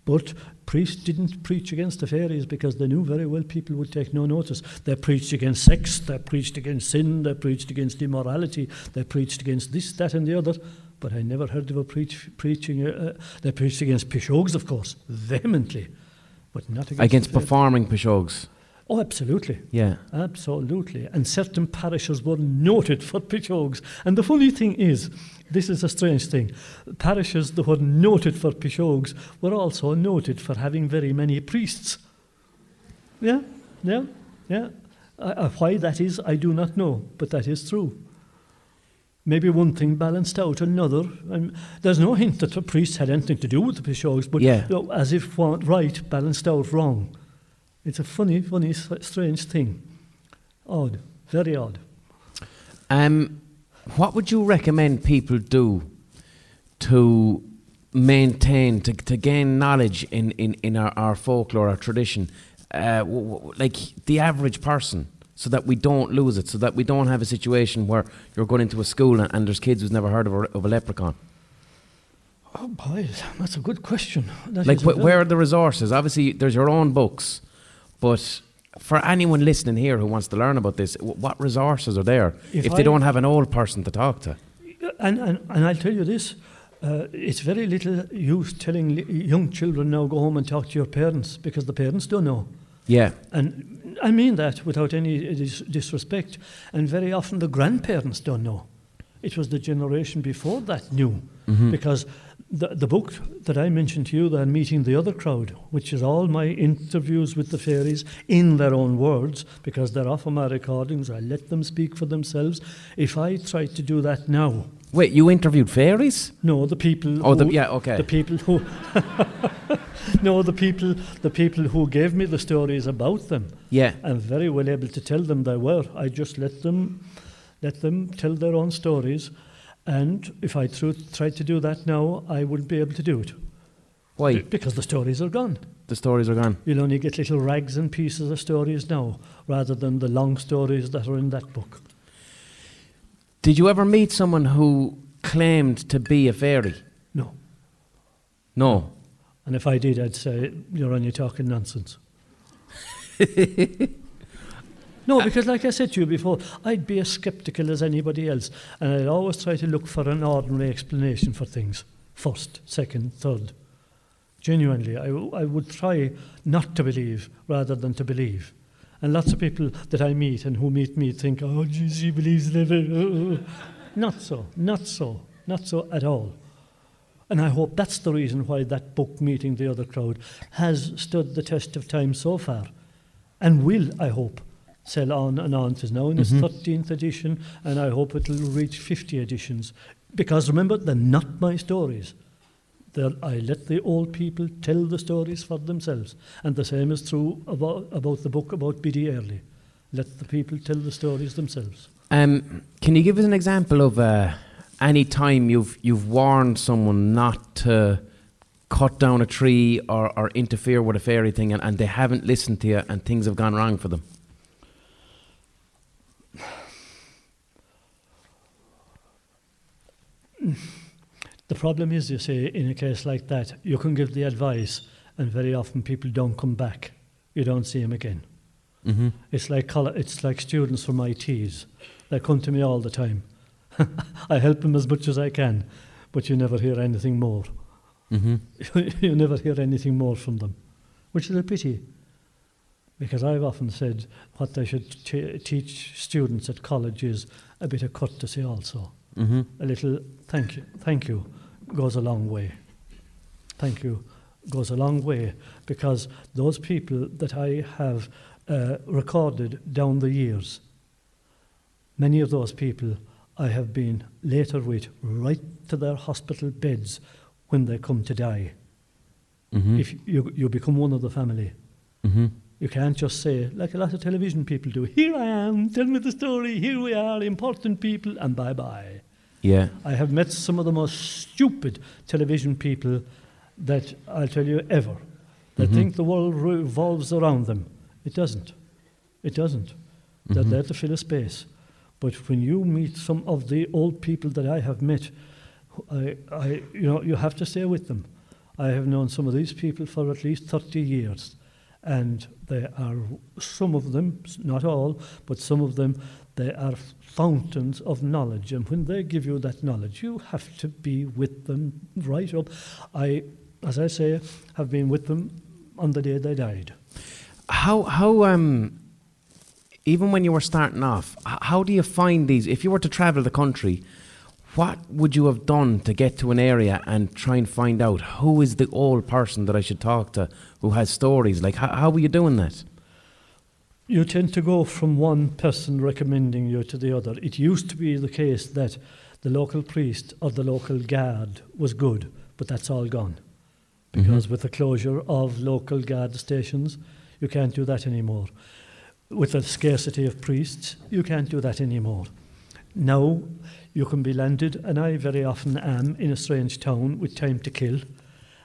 But priests didn't preach against the fairies because they knew very well people would take no notice. They preached against sex, they preached against sin, they preached against immorality, they preached against this, that, and the other. But I never heard of a preach, preaching. Uh, uh, they preached against pishogues, of course, vehemently, but not against Against performing pishogues. Oh, absolutely. Yeah. Absolutely. And certain parishes were noted for pishogues. And the funny thing is, this is a strange thing. Parishes that were noted for pishogues were also noted for having very many priests. Yeah, yeah, yeah. Uh, uh, why that is, I do not know, but that is true. Maybe one thing balanced out another. Um, there's no hint that the priests had anything to do with the pishogues, but Yeah. you know, as if right balanced out wrong. It's a funny, funny, strange thing. Odd, very odd. Um, what would you recommend people do to maintain, to, to gain knowledge in, in, in our, our folklore, our tradition? Uh, w- w- like the average person, so that we don't lose it, so that we don't have a situation where you're going into a school and, and there's kids who's never heard of a, of a leprechaun. Oh boy, that's a good question. That Like, wh- where are the resources? Obviously, there's your own books, but for anyone listening here who wants to learn about this, wh- what resources are there if, If they I- don't have an old person to talk to? And, and, and I'll tell you this uh, it's very little use telling li- young children now go home and talk to your parents because the parents don't know. Yeah, And I mean that without any dis- disrespect. And very often the grandparents don't know. It was the generation before that knew. Because the, the book that I mentioned to you, then Meeting the Other Crowd, which is all my interviews with the fairies in their own words, because they're off of my recordings, I let them speak for themselves. If I tried to do that now, Wait, you interviewed fairies? no, the people. Oh, the- yeah, okay. The people who. [LAUGHS] no, the people. The people who gave me the stories about them. Yeah. I'm very well able to tell them they were. I just let them, let them tell their own stories, and if I tru- tried to do that now, I wouldn't be able to do it Why? because the stories are gone. The stories are gone. You'll only get little rags and pieces of stories now, rather than the long stories that are in that book. Did you ever meet someone who claimed to be a fairy? No, No. and if I did, I'd say you're only talking nonsense. [LAUGHS] No, uh, because like I said to you before, I'd be as skeptical as anybody else, and I'd always try to look for an ordinary explanation for things first, second, third. Genuinely, I, w- I would try not to believe rather than to believe. And lots of people that I meet and who meet me think, oh, gee, she believes in it. [LAUGHS] Not so, not so, not so at all. And I hope that's the reason why that book, Meeting the Other Crowd, has stood the test of time so far and will, I hope, sell on and on. It is now in its 13th edition, and I hope it will reach 50 editions. Because remember, they're not my stories. They're, I let the old people tell the stories for themselves. And the same is true about, about the book about Biddy Early. Let the people tell the stories themselves. Um, can you give us an example of uh, any time you've you've warned someone not to cut down a tree or, or interfere with a fairy thing and, and they haven't listened to you and things have gone wrong for them? The problem is, you see, in a case like that, you can give the advice, and very often people don't come back. You don't see them again. Mm-hmm. It's like it's like students from ITs. They come to me all the time. [LAUGHS] I help them as much as I can, but you never hear anything more. Mm-hmm. [LAUGHS] you never hear anything more from them, which is a pity. Because I've often said what they should t- teach students at college is a bit of courtesy also. Mm-hmm. A little thank you, thank you goes a long way. Thank you goes a long way because those people that I have uh, recorded down the years, many of those people I have been later with right to their hospital beds when they come to die. Mm-hmm. If you, you become one of the family, mm-hmm. you can't just say, like a lot of television people do, here I am, tell me the story, here we are, important people, and bye bye. Yeah. I have met some of the most stupid television people that I'll tell you ever. They Mhm. think the world revolves around them. It doesn't. It doesn't. They're Mhm. there to fill a space. But when you meet some of the old people that I have met, I, I, you know, you have to stay with them. I have known some of these people for at least 30 years. And they are, some of them, not all, but some of them, they are fountains of knowledge. And when they give you that knowledge, you have to be with them right up. I, as I say, have been with them on the day they died. How how um even when you were starting off, how do you find these? If you were to travel the country, what would you have done to get to an area and try and find out who is the old person that I should talk to who has stories? Like how how were you doing that? You tend to go from one person recommending you to the other. It used to be the case that the local priest or the local guard was good, but that's all gone. Mm-hmm. Because with the closure of local guard stations, you can't do that anymore. With the scarcity of priests, you can't do that anymore. Now you can be landed, and I very often am in a strange town with time to kill.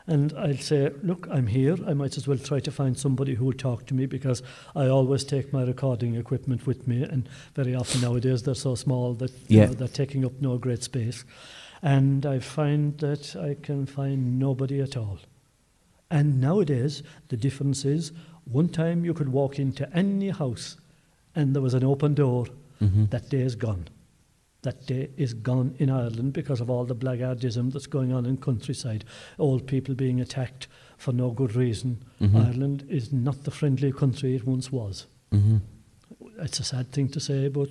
And I'll say, look, I'm here. I might as well try to find somebody who will talk to me because I always take my recording equipment with me. And very often nowadays they're so small that you know, they're taking up no great space. And I find that I can find nobody at all. And nowadays, the difference is one time you could walk into any house and there was an open door. Mm-hmm. That day is gone. That day is gone in Ireland because of all the blackguardism that's going on in countryside. Old people being attacked for no good reason. Mhm. Ireland is not the friendly country it once was. Mm-hmm. It's a sad thing to say, but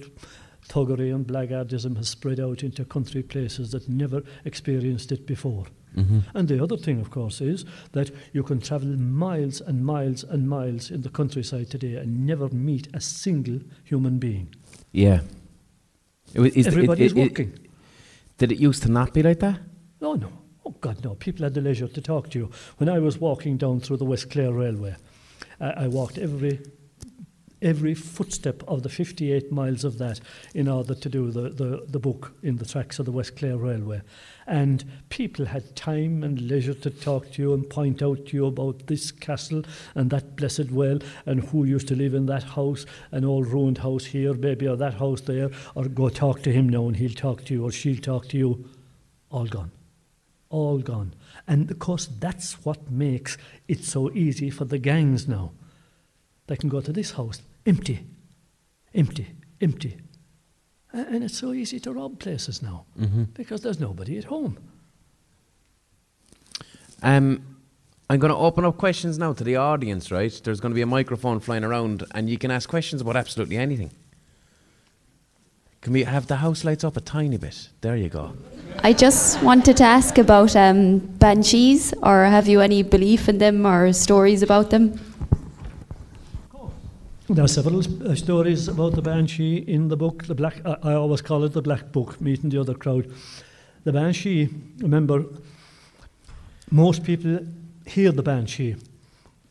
thuggery and blackguardism has spread out into country places that never experienced it before. Mm-hmm. And the other thing, of course, is that you can travel miles and miles and miles in the countryside today and never meet a single human being. Yeah. Is- it- Everybody is it- it- working. Did it used to not be like that? Oh, no. Oh, God, no. People had the leisure to talk to you. When I was walking down through the West Clare Railway, I, I walked every every footstep of the 58 miles of that in order to do the, the, the book in the tracks of the West Clare Railway. And people had time and leisure to talk to you and point out to you about this castle and that blessed well and who used to live in that house, an old ruined house here, maybe, or that house there, or go talk to him now and he'll talk to you or she'll talk to you. All gone all gone. And of course, that's what makes it so easy for the gangs now. They can go to this house, empty, empty, empty. And it's so easy to rob places now Mm-hmm. because there's nobody at home. Um, I'm going to open up questions now to the audience, right? There's going to be a microphone flying around, and you can ask questions about absolutely anything. Can we have the house lights up a tiny bit? There you go. I just wanted to ask about um, banshees, or have you any belief in them or stories about them? There are several uh, stories about the banshee in the book. The black, I, I always call it the black book, meeting the other crowd. The banshee. Remember, most people hear the banshee,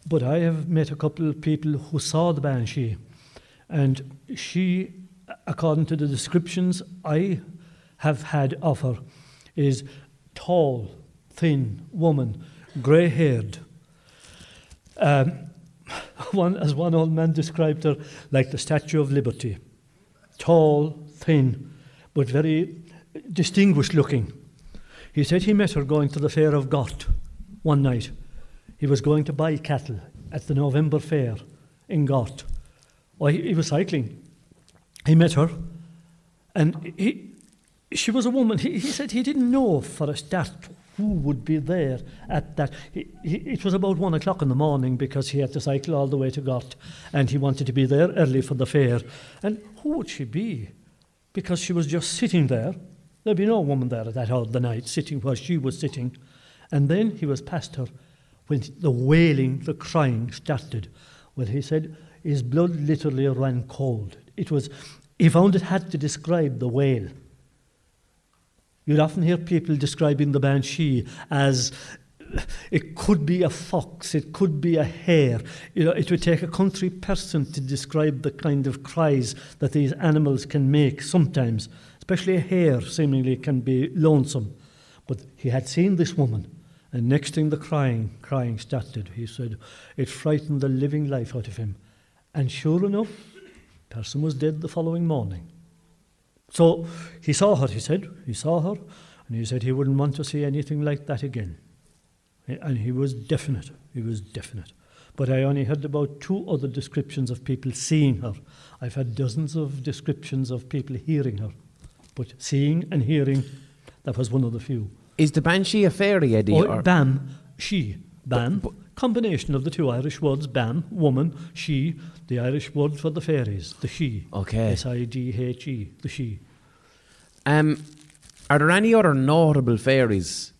but I have met a couple of people who saw the banshee, and she, according to the descriptions I have had of her, is tall, thin woman, grey-haired. Um, [LAUGHS] one, as one old man described her, like the Statue of Liberty. Tall, thin, but very distinguished looking. He said he met her going to the fair of Gort one night. He was going to buy cattle at the November fair in Gort. Well, he, he was cycling. He met her, and he, she was a woman. He, he said he didn't know for a start who would be there at that. He, he, it was about one o'clock in the morning because he had to cycle all the way to Gort and he wanted to be there early for the fair. And who would she be? Because she was just sitting there. There'd be no woman there at that hour of the night, sitting where she was sitting. And then he was past her when the wailing, the crying started. Well, he said his blood literally ran cold. It was, he found it had to describe the wail. You'd often hear people describing the banshee as it could be a fox, it could be a hare. You know, it would take a country person to describe the kind of cries that these animals can make sometimes, especially a hare seemingly can be lonesome. But he had seen this woman, and next thing the crying, crying started. He said it frightened the living life out of him. And sure enough, person was dead the following morning. So he saw her, he said. He saw her, and he said he wouldn't want to see anything like that again. Eh, and he was definite. He was definite. But I only heard about two other descriptions of people seeing her. I've had dozens of descriptions of people hearing her. But seeing and hearing, that was one of the few. Is the banshee a fairy, Eddie? Oh, or- bam, she, bam. Combination of the two Irish words, bam, woman, she, the Irish word for the fairies, the she. Okay. S I D H E, the she. Um, are there any other notable fairies?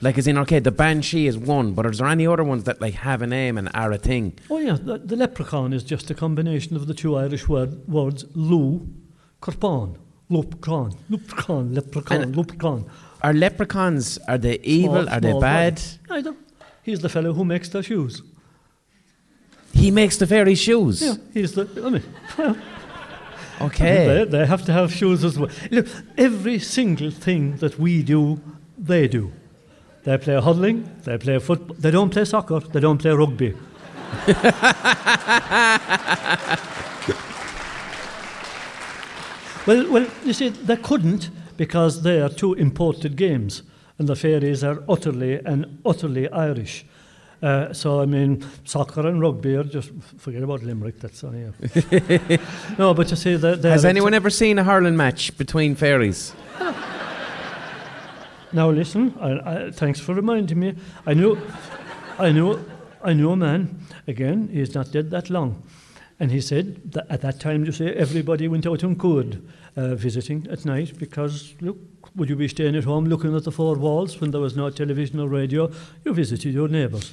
Like, as in, okay, the banshee is one, but is there any other ones that like have a name and are a thing? Oh, yeah, the, the leprechaun is just a combination of the two Irish word, words, lu, corpon, leprechaun, leprechaun, leprechaun, leprechaun. Are leprechauns? Are they evil? Small- are they small bad? boy. He's the fellow who makes their shoes. He makes the fairy shoes. Yeah, he's the. I mean, [LAUGHS] well, Okay. they, they have to have shoes as well. Look, every single thing that we do, they do. They play hurling, they play football, they don't play soccer, they don't play rugby. [LAUGHS] well, well, you see, they couldn't because they are two imported games, and the fairies are utterly and utterly Irish. Uh, so, I mean, soccer and rugby are just forget about Limerick. That's on here. [LAUGHS] no, but you see, they Has anyone ever seen a hurling match between fairies? [LAUGHS] Now listen, I, I, thanks for reminding me. I knew, I knew, I knew a man. Again, he's not dead that long, and he said that at that time, you say everybody went out on could uh, visiting at night because look, would you be staying at home looking at the four walls when there was no television or radio? You visited your neighbours.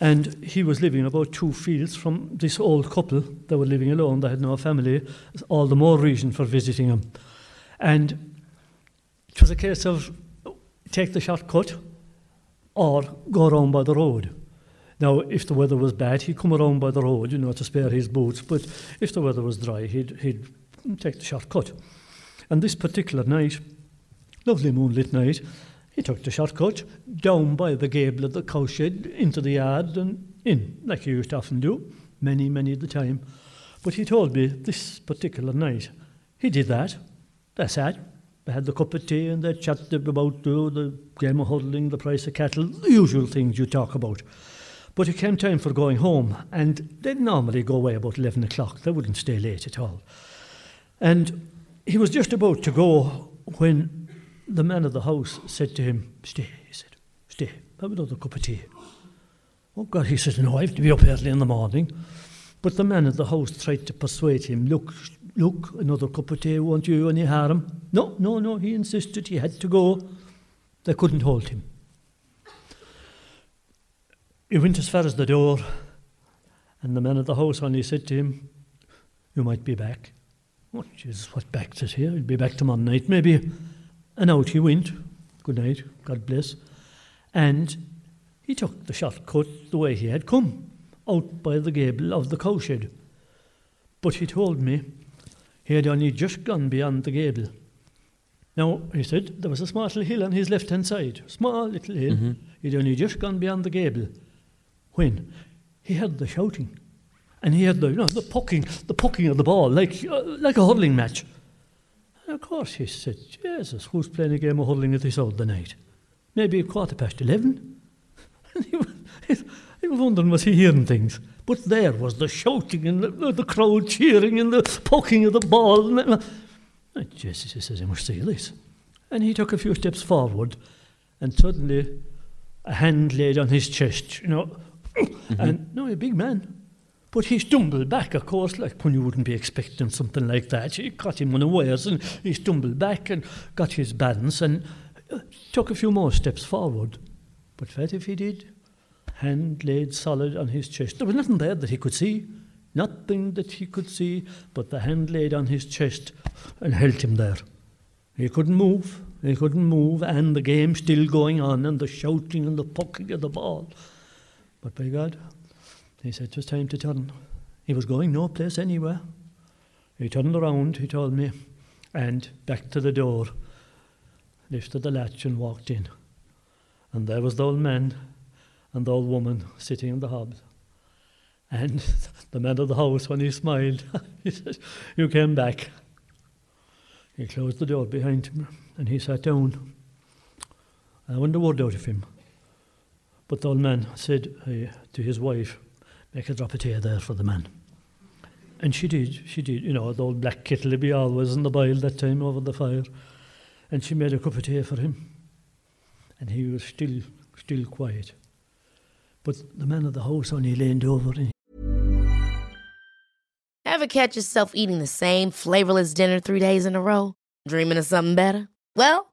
And he was living about two fields from this old couple. that were living alone, they had no family, all the more reason for visiting him. And it was a case of take the shortcut or go around by the road. Now, if the weather was bad, he'd come around by the road, you know, to spare his boots. But if the weather was dry, he'd, he'd take the shortcut. And this particular night, lovely moonlit night, he took the shortcut down by the gable of the cowshed into the yard and in, like he used to often do, many, many at the time. But he told me this particular night, he did that. That's it. They had the cup of tea and they chatted about uh, the game of hurling, the price of cattle, the usual things you talk about. But it came time for going home, and they'd normally go away about 11 o'clock. They wouldn't stay late at all. And he was just about to go when the man of the house said to him, Stay, he said, stay, have another cup of tea. Oh God, he said, No, I have to be up early in the morning. But the man of the house tried to persuade him, Look, look, another cup of tea won't do any harm. No, no, no, he insisted he had to go. They couldn't hold him. He went as far as the door, and the man of the house only said to him, You might be back. Oh, Jesus, what back says here? He'll be back tomorrow night, maybe. And out he went. Good night, God bless. And he took the shortcut the way he had come, out by the gable of the cowshed. But he told me he had only just gone beyond the gable. Now, he said there was a small little hill on his left hand side, small little hill. Mm-hmm. He'd only just gone beyond the gable when he heard the shouting. And he had the, you know, the poking, the poking of the ball, like, uh, like a hurling match. And of course, he said, Jesus, who's playing a game of hurling at this hour of the night? Maybe a quarter past eleven. [LAUGHS] And he was, he was wondering, was he hearing things? But there was the shouting and the, the crowd cheering and the poking of the ball. And, oh, Jesus, he says, I must see this. And he took a few steps forward and suddenly a hand laid on his chest, you know, [LAUGHS] and no, a big man. But he stumbled back, of course, like when you wouldn't be expecting something like that. He caught him unawares and he stumbled back and got his balance and uh, took a few more steps forward. But what if he did? Hand laid solid on his chest. There was nothing there that he could see. Nothing that he could see but the hand laid on his chest and held him there. He couldn't move. He couldn't move, and the game still going on, and the shouting and the poking of the ball. But by God, he said it was time to turn. He was going no place anywhere. He turned around, he told me, and back to the door, lifted the latch and walked in. And there was the old man and the old woman sitting in the hob. And [LAUGHS] the man of the house, when he smiled, [LAUGHS] he said, You came back. He closed the door behind him and he sat down. I a word out of him. But the old man said uh, to his wife, Make a drop of tea there for the man. And she did, she did. You know, the old black kettle would be always in the boil that time over the fire. And she made a cup of tea for him. And he was still, still quiet. But the man of the house only leaned over and Ever catch yourself eating the same flavorless dinner three days in a row? Dreaming of something better? Well,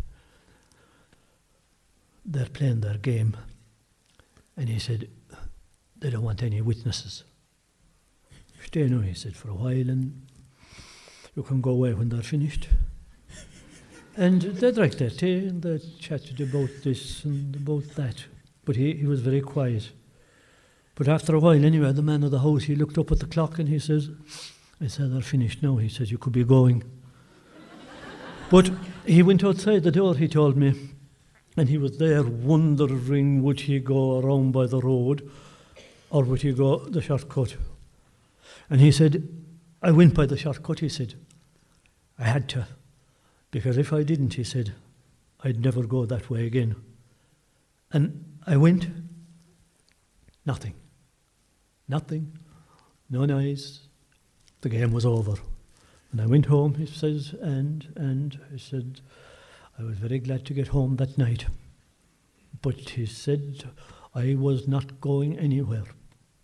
they're playing their game. And he said, they don't want any witnesses. Stay now, he said, for a while and you can go away when they're finished. And they drank their tea and they chatted about this and about that. But he, he was very quiet. But after a while, anyway, the man of the house, he looked up at the clock and he says, I said, they're finished now. He says, you could be going. But he went outside the door, he told me, and he was there wondering would he go around by the road or would he go the shortcut. And he said, I went by the shortcut, he said. I had to. Because if I didn't, he said, I'd never go that way again. And I went, nothing. Nothing. No noise. The game was over. And I went home, he says, and, and he said, I was very glad to get home that night. But he said, I was not going anywhere.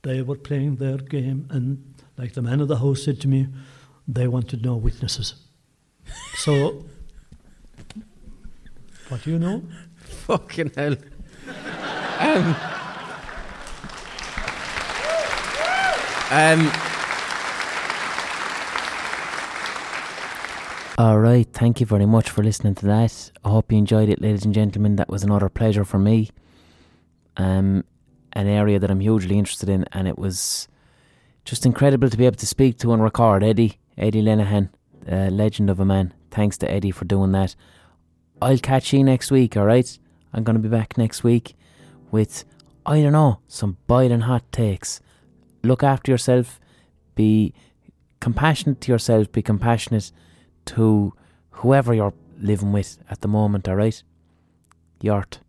They were playing their game, and like the man of the house said to me, they wanted no witnesses. so, what do you know? [LAUGHS] Fucking hell. um, [LAUGHS] um, All right, thank you very much for listening to that. I hope you enjoyed it, ladies and gentlemen. That was another pleasure for me. Um, an area that I'm hugely interested in, and it was just incredible to be able to speak to and record Eddie, Eddie Lenihan, a legend of a man. Thanks to Eddie for doing that. I'll catch you next week, alright? I'm going to be back next week with, I don't know, some boiling hot takes. Look after yourself, be compassionate to yourself, be compassionate to whoever you're living with at the moment, alright? Yort.